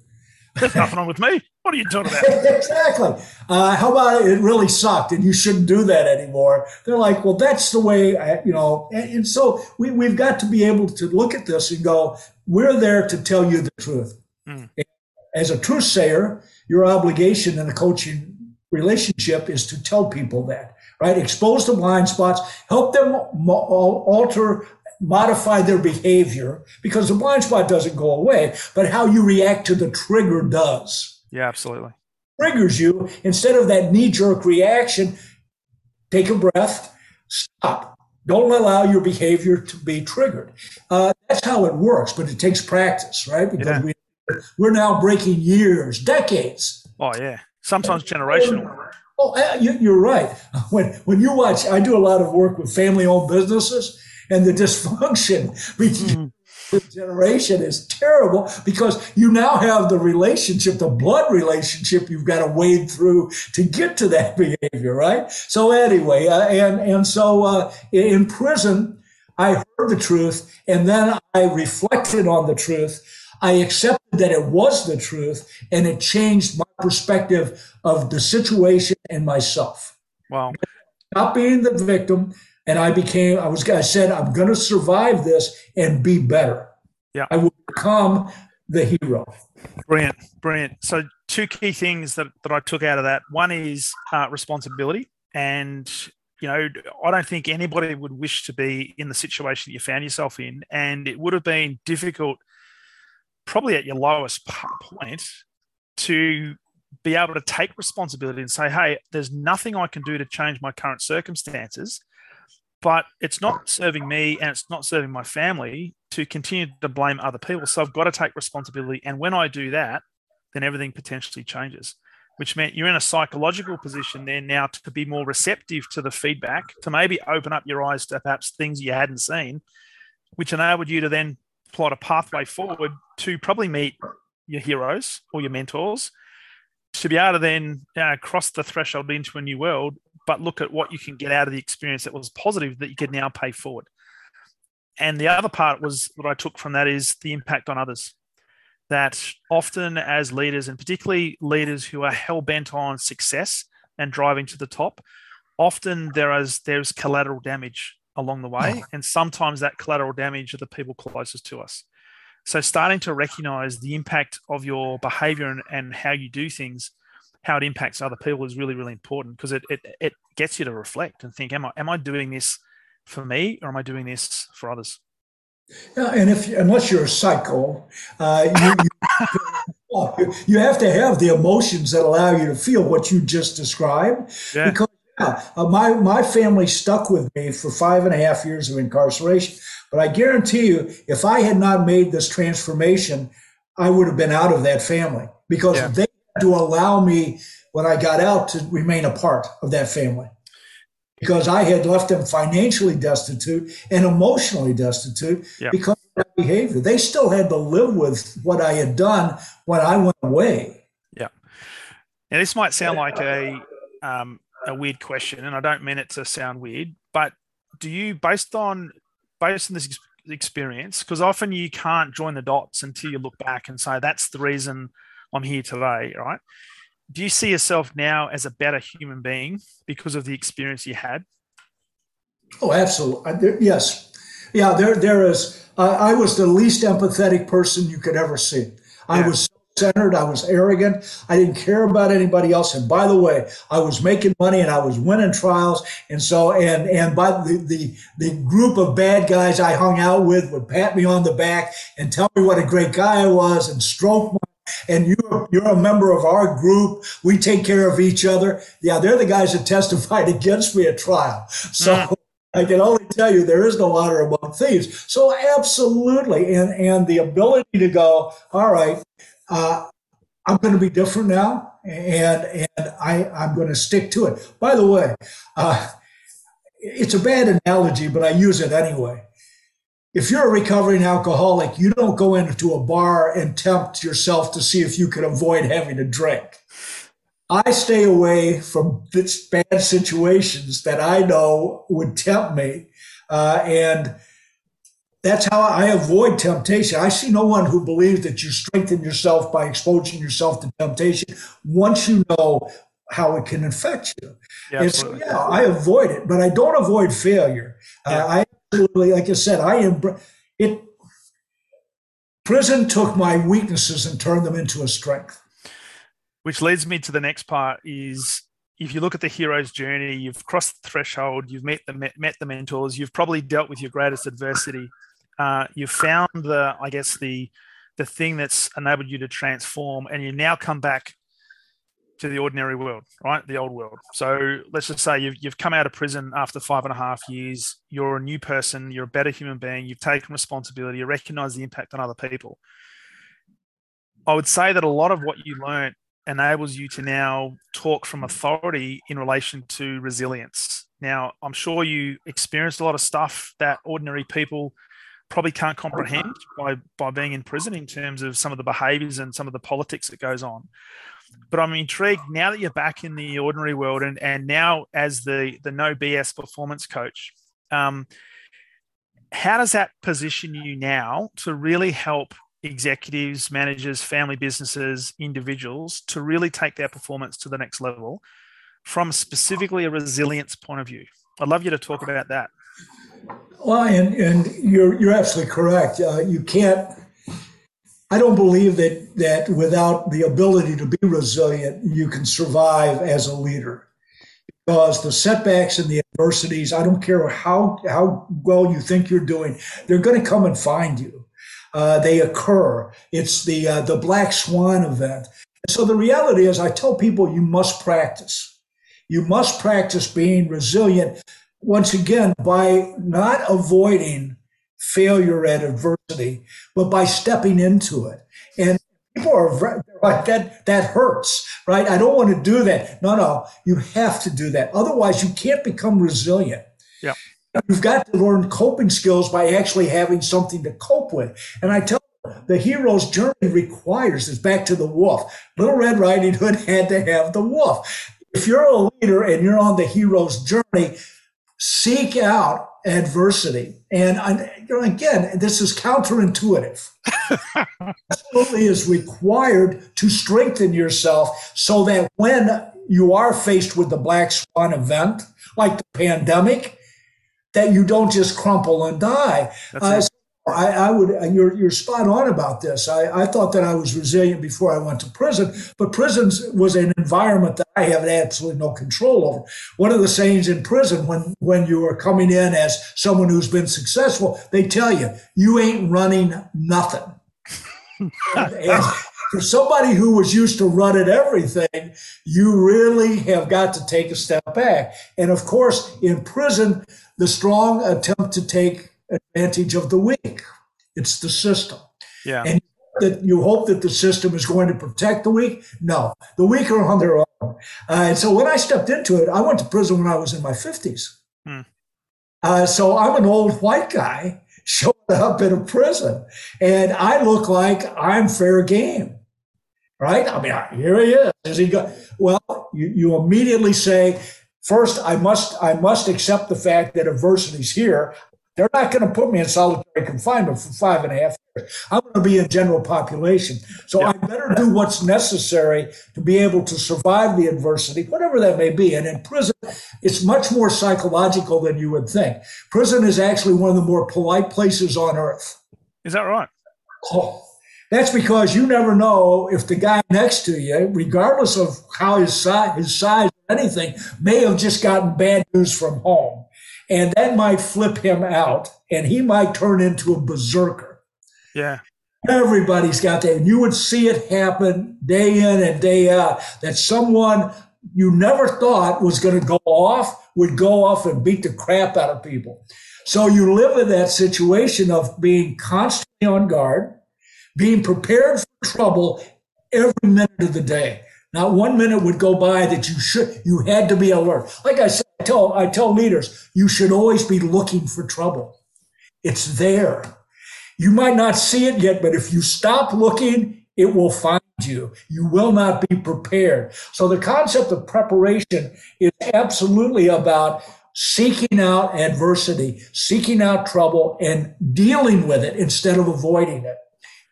Speaker 1: There's nothing wrong with me. What are you talking about? (laughs)
Speaker 2: exactly. Uh, how about it? it really sucked and you shouldn't do that anymore? They're like, well, that's the way, I, you know. And, and, so we, we've got to be able to look at this and go, we're there to tell you the truth. Mm. As a truth sayer, your obligation in a coaching relationship is to tell people that, right? Expose the blind spots, help them alter modify their behavior because the blind spot doesn't go away, but how you react to the trigger does.
Speaker 1: Yeah, absolutely.
Speaker 2: Triggers you instead of that knee jerk reaction. Take a breath, stop. Don't allow your behavior to be triggered. Uh, that's how it works, but it takes practice, right? Because yeah. we, we're now breaking years, decades.
Speaker 1: Oh, yeah. Sometimes generational.
Speaker 2: Oh, uh, you, are right. (laughs) When when you watch, I do a lot of work with family-owned businesses, and the dysfunction (laughs) between mm. Generation is terrible because you now have the relationship, the blood relationship you've got to wade through to get to that (laughs) behavior, right? So anyway, uh, and and so uh, in prison, I heard the truth, and then I reflected on the truth. I accepted that it was the truth, and it changed my perspective of the situation and myself.
Speaker 1: Wow.
Speaker 2: Not being the victom, and I became, I was, I said, I'm going to survive this and be better.
Speaker 1: Yeah.
Speaker 2: I will become the hero.
Speaker 1: Brilliant, brilliant. So, two key things that, that I took out of that one is uh, responsibility. And, you know, I don't think anybody would wish to be in the situation that you found yourself in. And it would have been difficult, probably at your lowest point, to be able to take responsibility and say, hey, there's nothing I can do to change my current circumstances but it's not serving me and it's not serving my family to continue to blame other people. So I've got to take responsibility. And when I do that, then everything potentially changes, which meant you're in a psychological position then now to be more receptive to the feedback, to maybe open up your eyes to perhaps things you hadn't seen, which enabled you to then plot a pathway forward to probably meet your heroes or your mentors to be able to then uh, cross the threshold into a new world but look at what you can get out of the experience that was positive that you could now pay forward. And the other part was what I took from that is the impact on others. That often, as leaders, and particularly leaders who are hell bent on success and driving to the top, often there is there's collateral damage along the way, oh. and sometimes that collateral damage are the people closest to us. So, starting to recognize the impact of your behavior and, and how you do things how it impacts other people is really really important because it, it it gets you to reflect and think am i am i doing this for me or am i doing this for others
Speaker 2: yeah, and if unless you're a psycho uh, you, you, (laughs) you, have to have the emotions that allow you to feel what you just described yeah. because yeah, uh, my my family stuck with me for five and a half years of incarceration but i guarantee you if i had not made this transformation i would have been out of that family because yeah. they to allow me when I got out to remain a part of that family because I had left them financially destitute and emotionally destitute because of that behavior. They still had to live with what I had done when I went away.
Speaker 1: Yeah. Now this might sound like a um, a weird question, and I don't mean it to sound weird, but do you, based on based on this experience, because often you can't join the dots until you look back and say that's the reason I'm here today, right? Do you see yourself now as a better human being because of the experience you had?
Speaker 2: Oh, absolutely. Yes. Yeah, there, there is. Uh, I was the least empathetic person you could ever see. I yeah. was centered. I was arrogant. I didn't care about anybody else. And by the way, I was making money and I was winning trials. And so, and, and by the, the, the group of bad guys I hung out with would pat me on the back and tell me what a great guy I was and stroke my and you're you're a member of our group. We take care of each other. Yeah, they're the guys that testified (laughs) against me at trial. So mm. I can only tell you there is no honor among thieves. So absolutely, and and the ability to go, all right, uh, I'm going to be different now, and and I I'm going to stick to it. By the way, uh, it's a bad analogy, but I use it anyway if you're a recovering alcoholic, you don't go into a bar and tempt yourself to see if you can avoid having a drink. I stay away from bad situations that I know would tempt me. Uh, and that's how I avoid temptation. I see no one who believes that you strengthen yourself by exposing yourself to temptation once you know how it can affect you. Yeah, and so, yeah, I avoid it, but I don't avoid failure. Uh, yeah. Uh, I absolutely, like I said, I am it. Prison took my weaknesses and turned them into a strength.
Speaker 1: Which leads me to the next part: is if you look at the hero's journey, you've crossed the threshold, you've met the met the mentors, you've probably dealt with your greatest adversity. Uh, you've found the, I guess the the thing that's enabled you to transform, and you now come back to the ordinary world, right? The old world. So let's just say you've, you've come out of prison after five and a half years. You're a new person. You're a better human being. You've taken responsibility. You recognize the impact on other people. I would say that a lot of what you learned enables you to now talk from authority in relation to resilience. Now, I'm sure you experienced a lot of stuff that ordinary people probably can't comprehend by, by being in prison in terms of some of the behaviors and some of the politics that goes on but I'm intrigued now that you're back in the ordinary world and, and now as the, the no BS performance coach. Um, how does that position you now to really help executives, managers, family businesses, individuals to really take their performance to the next level from specifically a resilience point of view? I'd love you to talk about that.
Speaker 2: Well, and, and you're, you're absolutely correct. Uh, you can't I don't believe that that without the ability to be resilient, you can survive as a leader. Because the setbacks and the adversities, I don't care how how well you think you're doing, they're going to come and find you. Uh, they occur. It's the uh, the black swan event. So the reality is, I tell people you must practice. You must practice being resilient. Once again, by not avoiding failure and adversity, but by stepping into it. And people are like that. That hurts, right? I don't want to do that. No, no, you have to do that. Otherwise, you can't become resilient.
Speaker 1: Yeah.
Speaker 2: You've got to learn coping skills by actually having something to cope with. And I tell the hero's journey requires this back to the wolf. Little Red Riding Hood had to have the wolf. If you're a leader and you're on the hero's journey, seek out adversity. And, you know, again, this is counterintuitive. (laughs) Absolutely is required to strengthen yourself so that when you are faced with the black swan event, like the pandemic, that you don't just crumple and die. Uh, I, I, would, you're, you're spot on about this. I, I thought that I was resilient before I went to prison, but prisons was an environment that I have absolutely no control over. One of the sayings in prison, when, when you are coming in as someone who's been successful, they tell you, you ain't running nothing. (laughs) and for somebody who was used to running everything, you really have got to take a step back. And of course, in prison, the strong attempt to take advantage of the weak. It's the system.
Speaker 1: Yeah.
Speaker 2: And that you hope that the system is going to protect the weak. No, the weak are on their own. Uh, and so when I stepped into it, I went to prison when I was in my 50s. Hmm. Uh, so I'm an old white guy (laughs) showing up in a prison, and I look like I'm fair game. Right? I mean, here he is. Is he go? Well, you, you immediately say, first, I must I must accept the fact that adversity's here. They're not going to put me in solitary confinement for five and a half years. I'm going to be in general population. So yeah. I better do what's necessary to be able to survive the adversity, whatever that may be. And in prison, it's much more psychological than you would think. Prison is actually one of the more polite places on earth.
Speaker 1: Is that right?
Speaker 2: Oh, that's because you never know if the guy next to you, regardless of how his size, his size, anything, may have just gotten bad news from home. And that might flip him out and he might turn into a berserker.
Speaker 1: Yeah.
Speaker 2: Everybody's got that. And you would see it happen day in and day out that someone you never thought was going to go off would go off and beat the crap out of people. So you live in that situation of being constantly on guard, being prepared for trouble every minute of the day. Not one minute would go by that you should, you had to be alert. Like I said, tell, I tell leaders, you should always be looking for trouble. It's there. You might not see it yet, but if you stop looking, it will find you. You will not be prepared. So the concept of preparation is absolutely about seeking out adversity, seeking out trouble and dealing with it instead of avoiding it.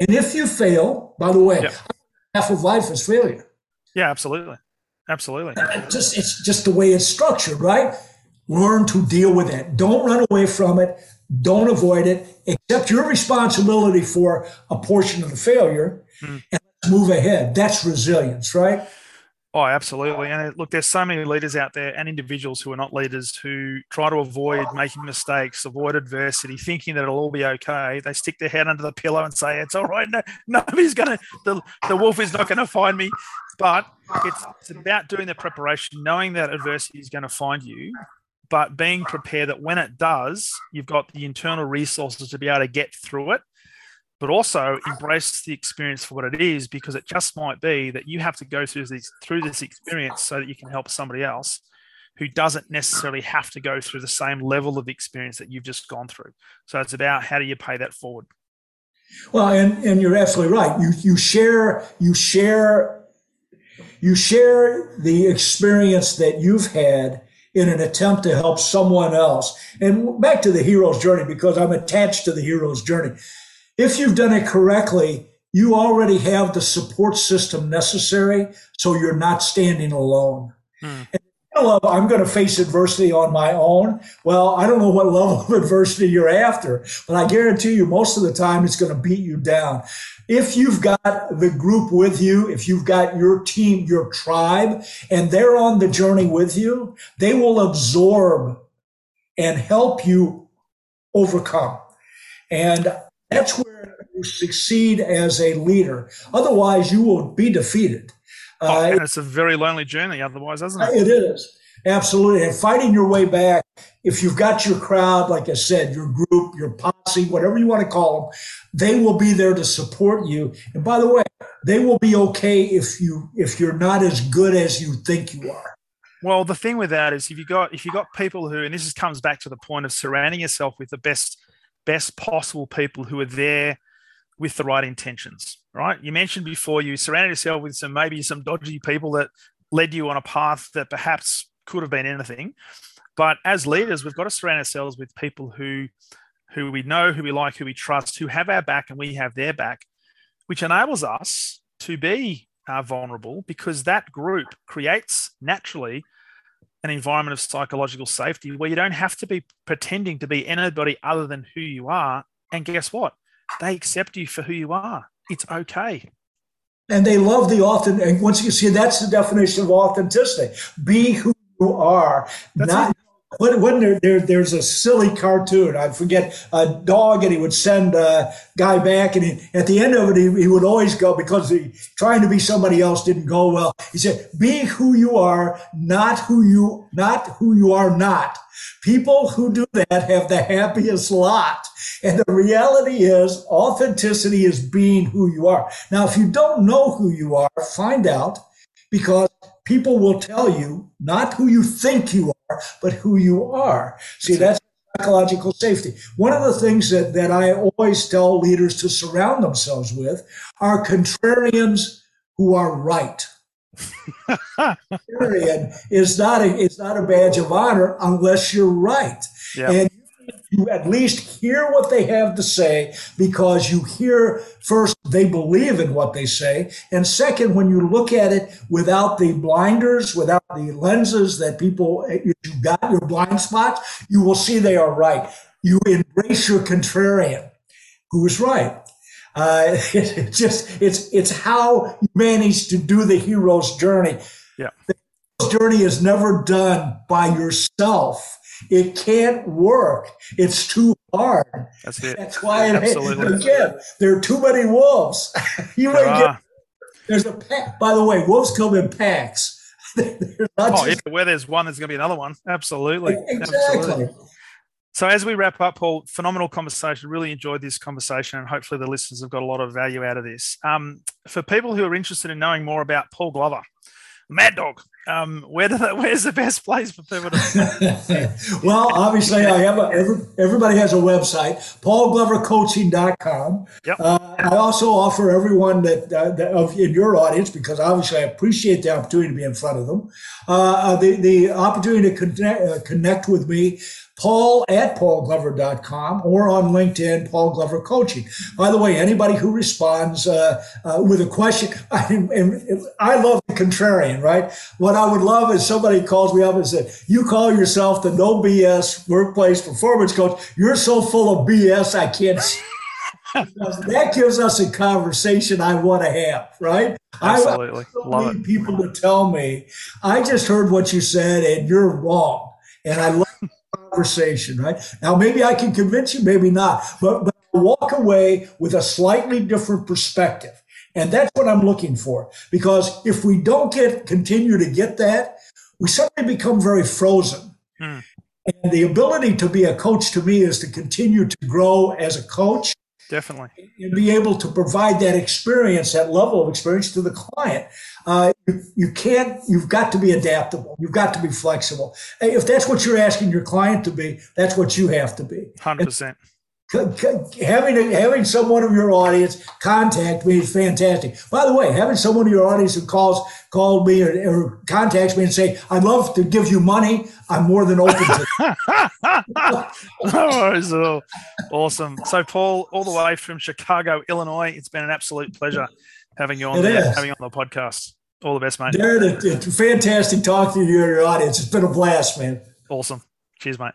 Speaker 2: And if you fail, by the way, yeah. half of life is failure.
Speaker 1: Yeah, absolutely. Absolutely.
Speaker 2: just it's just the way it's structured, right? Learn to deal with it. Don't run away from it. Don't avoid it. Accept your responsibility for a portion of the failure mm. and move ahead. That's resilience, right?
Speaker 1: Oh, absolutely. And look, there's so many leaders out there and individuals who are not leaders who try to avoid making mistakes, avoid adversity, thinking that it'll all be okay. They stick their head under the pillow and say, It's all right. No, (laughs) nobody's going to, the, the wolf is not going to find me. But it's, it's about doing the preparation, knowing that adversity is going to find you, but being prepared that when it does, you've got the internal resources to be able to get through it but also embrace the experience for what it is because it just might be that you have to go through this through this experience so that you can help somebody else who doesn't necessarily have to go through the same level of experience that you've just gone through. So it's about how do you pay that forward?
Speaker 2: Well and and you're absolutely right. You you share you share you share the experience that you've had in an attempt to help someone else and back to the hero's journey because i'm attached to the hero's journey if you've done it correctly, you already have the support system necessary, so you're not standing alone. Hmm. And you of I'm going to face adversity on my own. Well, I don't know what level of adversity you're after, but I guarantee you most of the time it's going to beat you down. If you've got the group with you, if you've got your team, your tribe, and they're on the journey with you, they will absorb and help you overcome. And that's where you succeed as a leader. Otherwise, you will be defeated.
Speaker 1: Oh, uh, and it's a very lonely journey otherwise, isn't it?
Speaker 2: It is. Absolutely. And fighting your way back, if you've got your crowd, like I said, your group, your posse, whatever you want to call them, they will be there to support you. And by the way, they will be okay if you if you're not as good as you think you are.
Speaker 1: Well, the thing with that is if you got if you got people who, and this is, comes back to the point of surrounding yourself with the best best possible people who are there with the right intentions, right? You mentioned before you surrounded yourself with some maybe some dodgy people that led you on a path that perhaps could have been anything. But as leaders, we've got to surround ourselves with people who who we know, who we like, who we trust, who have our back and we have their back, which enables us to be uh, vulnerable because that group creates naturally an environment of psychological safety where you don't have to be pretending to be anybody other than who you are. And guess what? They accept you for who you are. It's okay.
Speaker 2: And they love the authentic. And once you see, that's the definition of authenticity. Be who you are, that's not it when there, there, there's a silly cartoon, I forget a dog, and he would send a guy back, and he, at the end of it, he, he would always go because he trying to be somebody else didn't go well. He said, "Be who you are, not who you not who you are not." People who do that have the happiest lot. And the reality is, authenticity is being who you are. Now, if you don't know who you are, find out because people will tell you not who you think you are, but who you are. See, that's psychological safety. One of the things that, that I always tell leaders to surround themselves with are contrarians who are right. (laughs) Contrarian is not a, it's not a badge of honor unless you're right. Yeah. And you at least hear what they have to say because you hear first they believe in what they say and second when you look at it without the blinders without the lenses that people you got your blind spots you will see they are right. You embrace your contrarian. Who is right? Uh, (laughs) it, it just it's it's how you manage to do the hero's journey.
Speaker 1: Yeah.
Speaker 2: The journey is never done by yourself it can't work. It's too hard.
Speaker 1: That's it.
Speaker 2: That's why it Absolutely. again, there are too many wolves. (laughs) you there may get there's a pack. By the way, wolves come in packs. (laughs)
Speaker 1: oh, just, yeah, where there's one, there's going to be another one. Absolutely.
Speaker 2: Exactly.
Speaker 1: Absolutely. So as we wrap up, Paul, phenomenal conversation. Really enjoyed this conversation, and hopefully the listeners have got a lot of value out of this. Um, for people who are interested in knowing more about Paul Glover, Mad Dog. Um, where do they, (laughs) where's the best place for people to? (laughs)
Speaker 2: well, obviously, I have a, every, everybody has a website, paulglovercoaching.com.
Speaker 1: Yep. Uh,
Speaker 2: I also offer everyone that, uh, that of in your audience, because obviously I appreciate the opportunity to be in front of them, uh, uh the, the opportunity to connect, uh, connect with me paul at paulglover.com or on LinkedIn, Paul Glover Coaching. By the way, anybody who responds uh, uh, with a question, (laughs) I, I love the contrarian, right? What I would love is somebody calls me up and says, you call yourself the no BS workplace performance coach. You're so full of BS, I can't that gives us a conversation I want to have, right?
Speaker 1: Absolutely.
Speaker 2: I, I need people to tell me, I just heard what you said and you're wrong. And I love conversation, right? Now, maybe I can convince you, maybe not, but, but walk away with a slightly different perspective. And that's what I'm looking for. Because if we don't get, continue to get that, we suddenly become very frozen. Hmm. And the ability to be a coach to me is to continue to grow as a coach.
Speaker 1: Definitely.
Speaker 2: And be able to provide that experience, that level of experience to the client. Uh, you, you can't, you've got to be adaptable. You've got to be flexible. If that's what you're asking your client to be, that's what you have to be.
Speaker 1: 100%.
Speaker 2: Having having someone of your audience contact me is fantastic. By the way, having someone of your audience who calls called me or, or contacts me and say, "I'd love to give you money," I'm more than open to. (laughs) (laughs)
Speaker 1: oh, so awesome! So, Paul, all the way from Chicago, Illinois, it's been an absolute pleasure having you on there, having you on the podcast. All the best, mate.
Speaker 2: Darren, it's fantastic talking to you and your audience. It's been a blast, man.
Speaker 1: Awesome. Cheers, mate.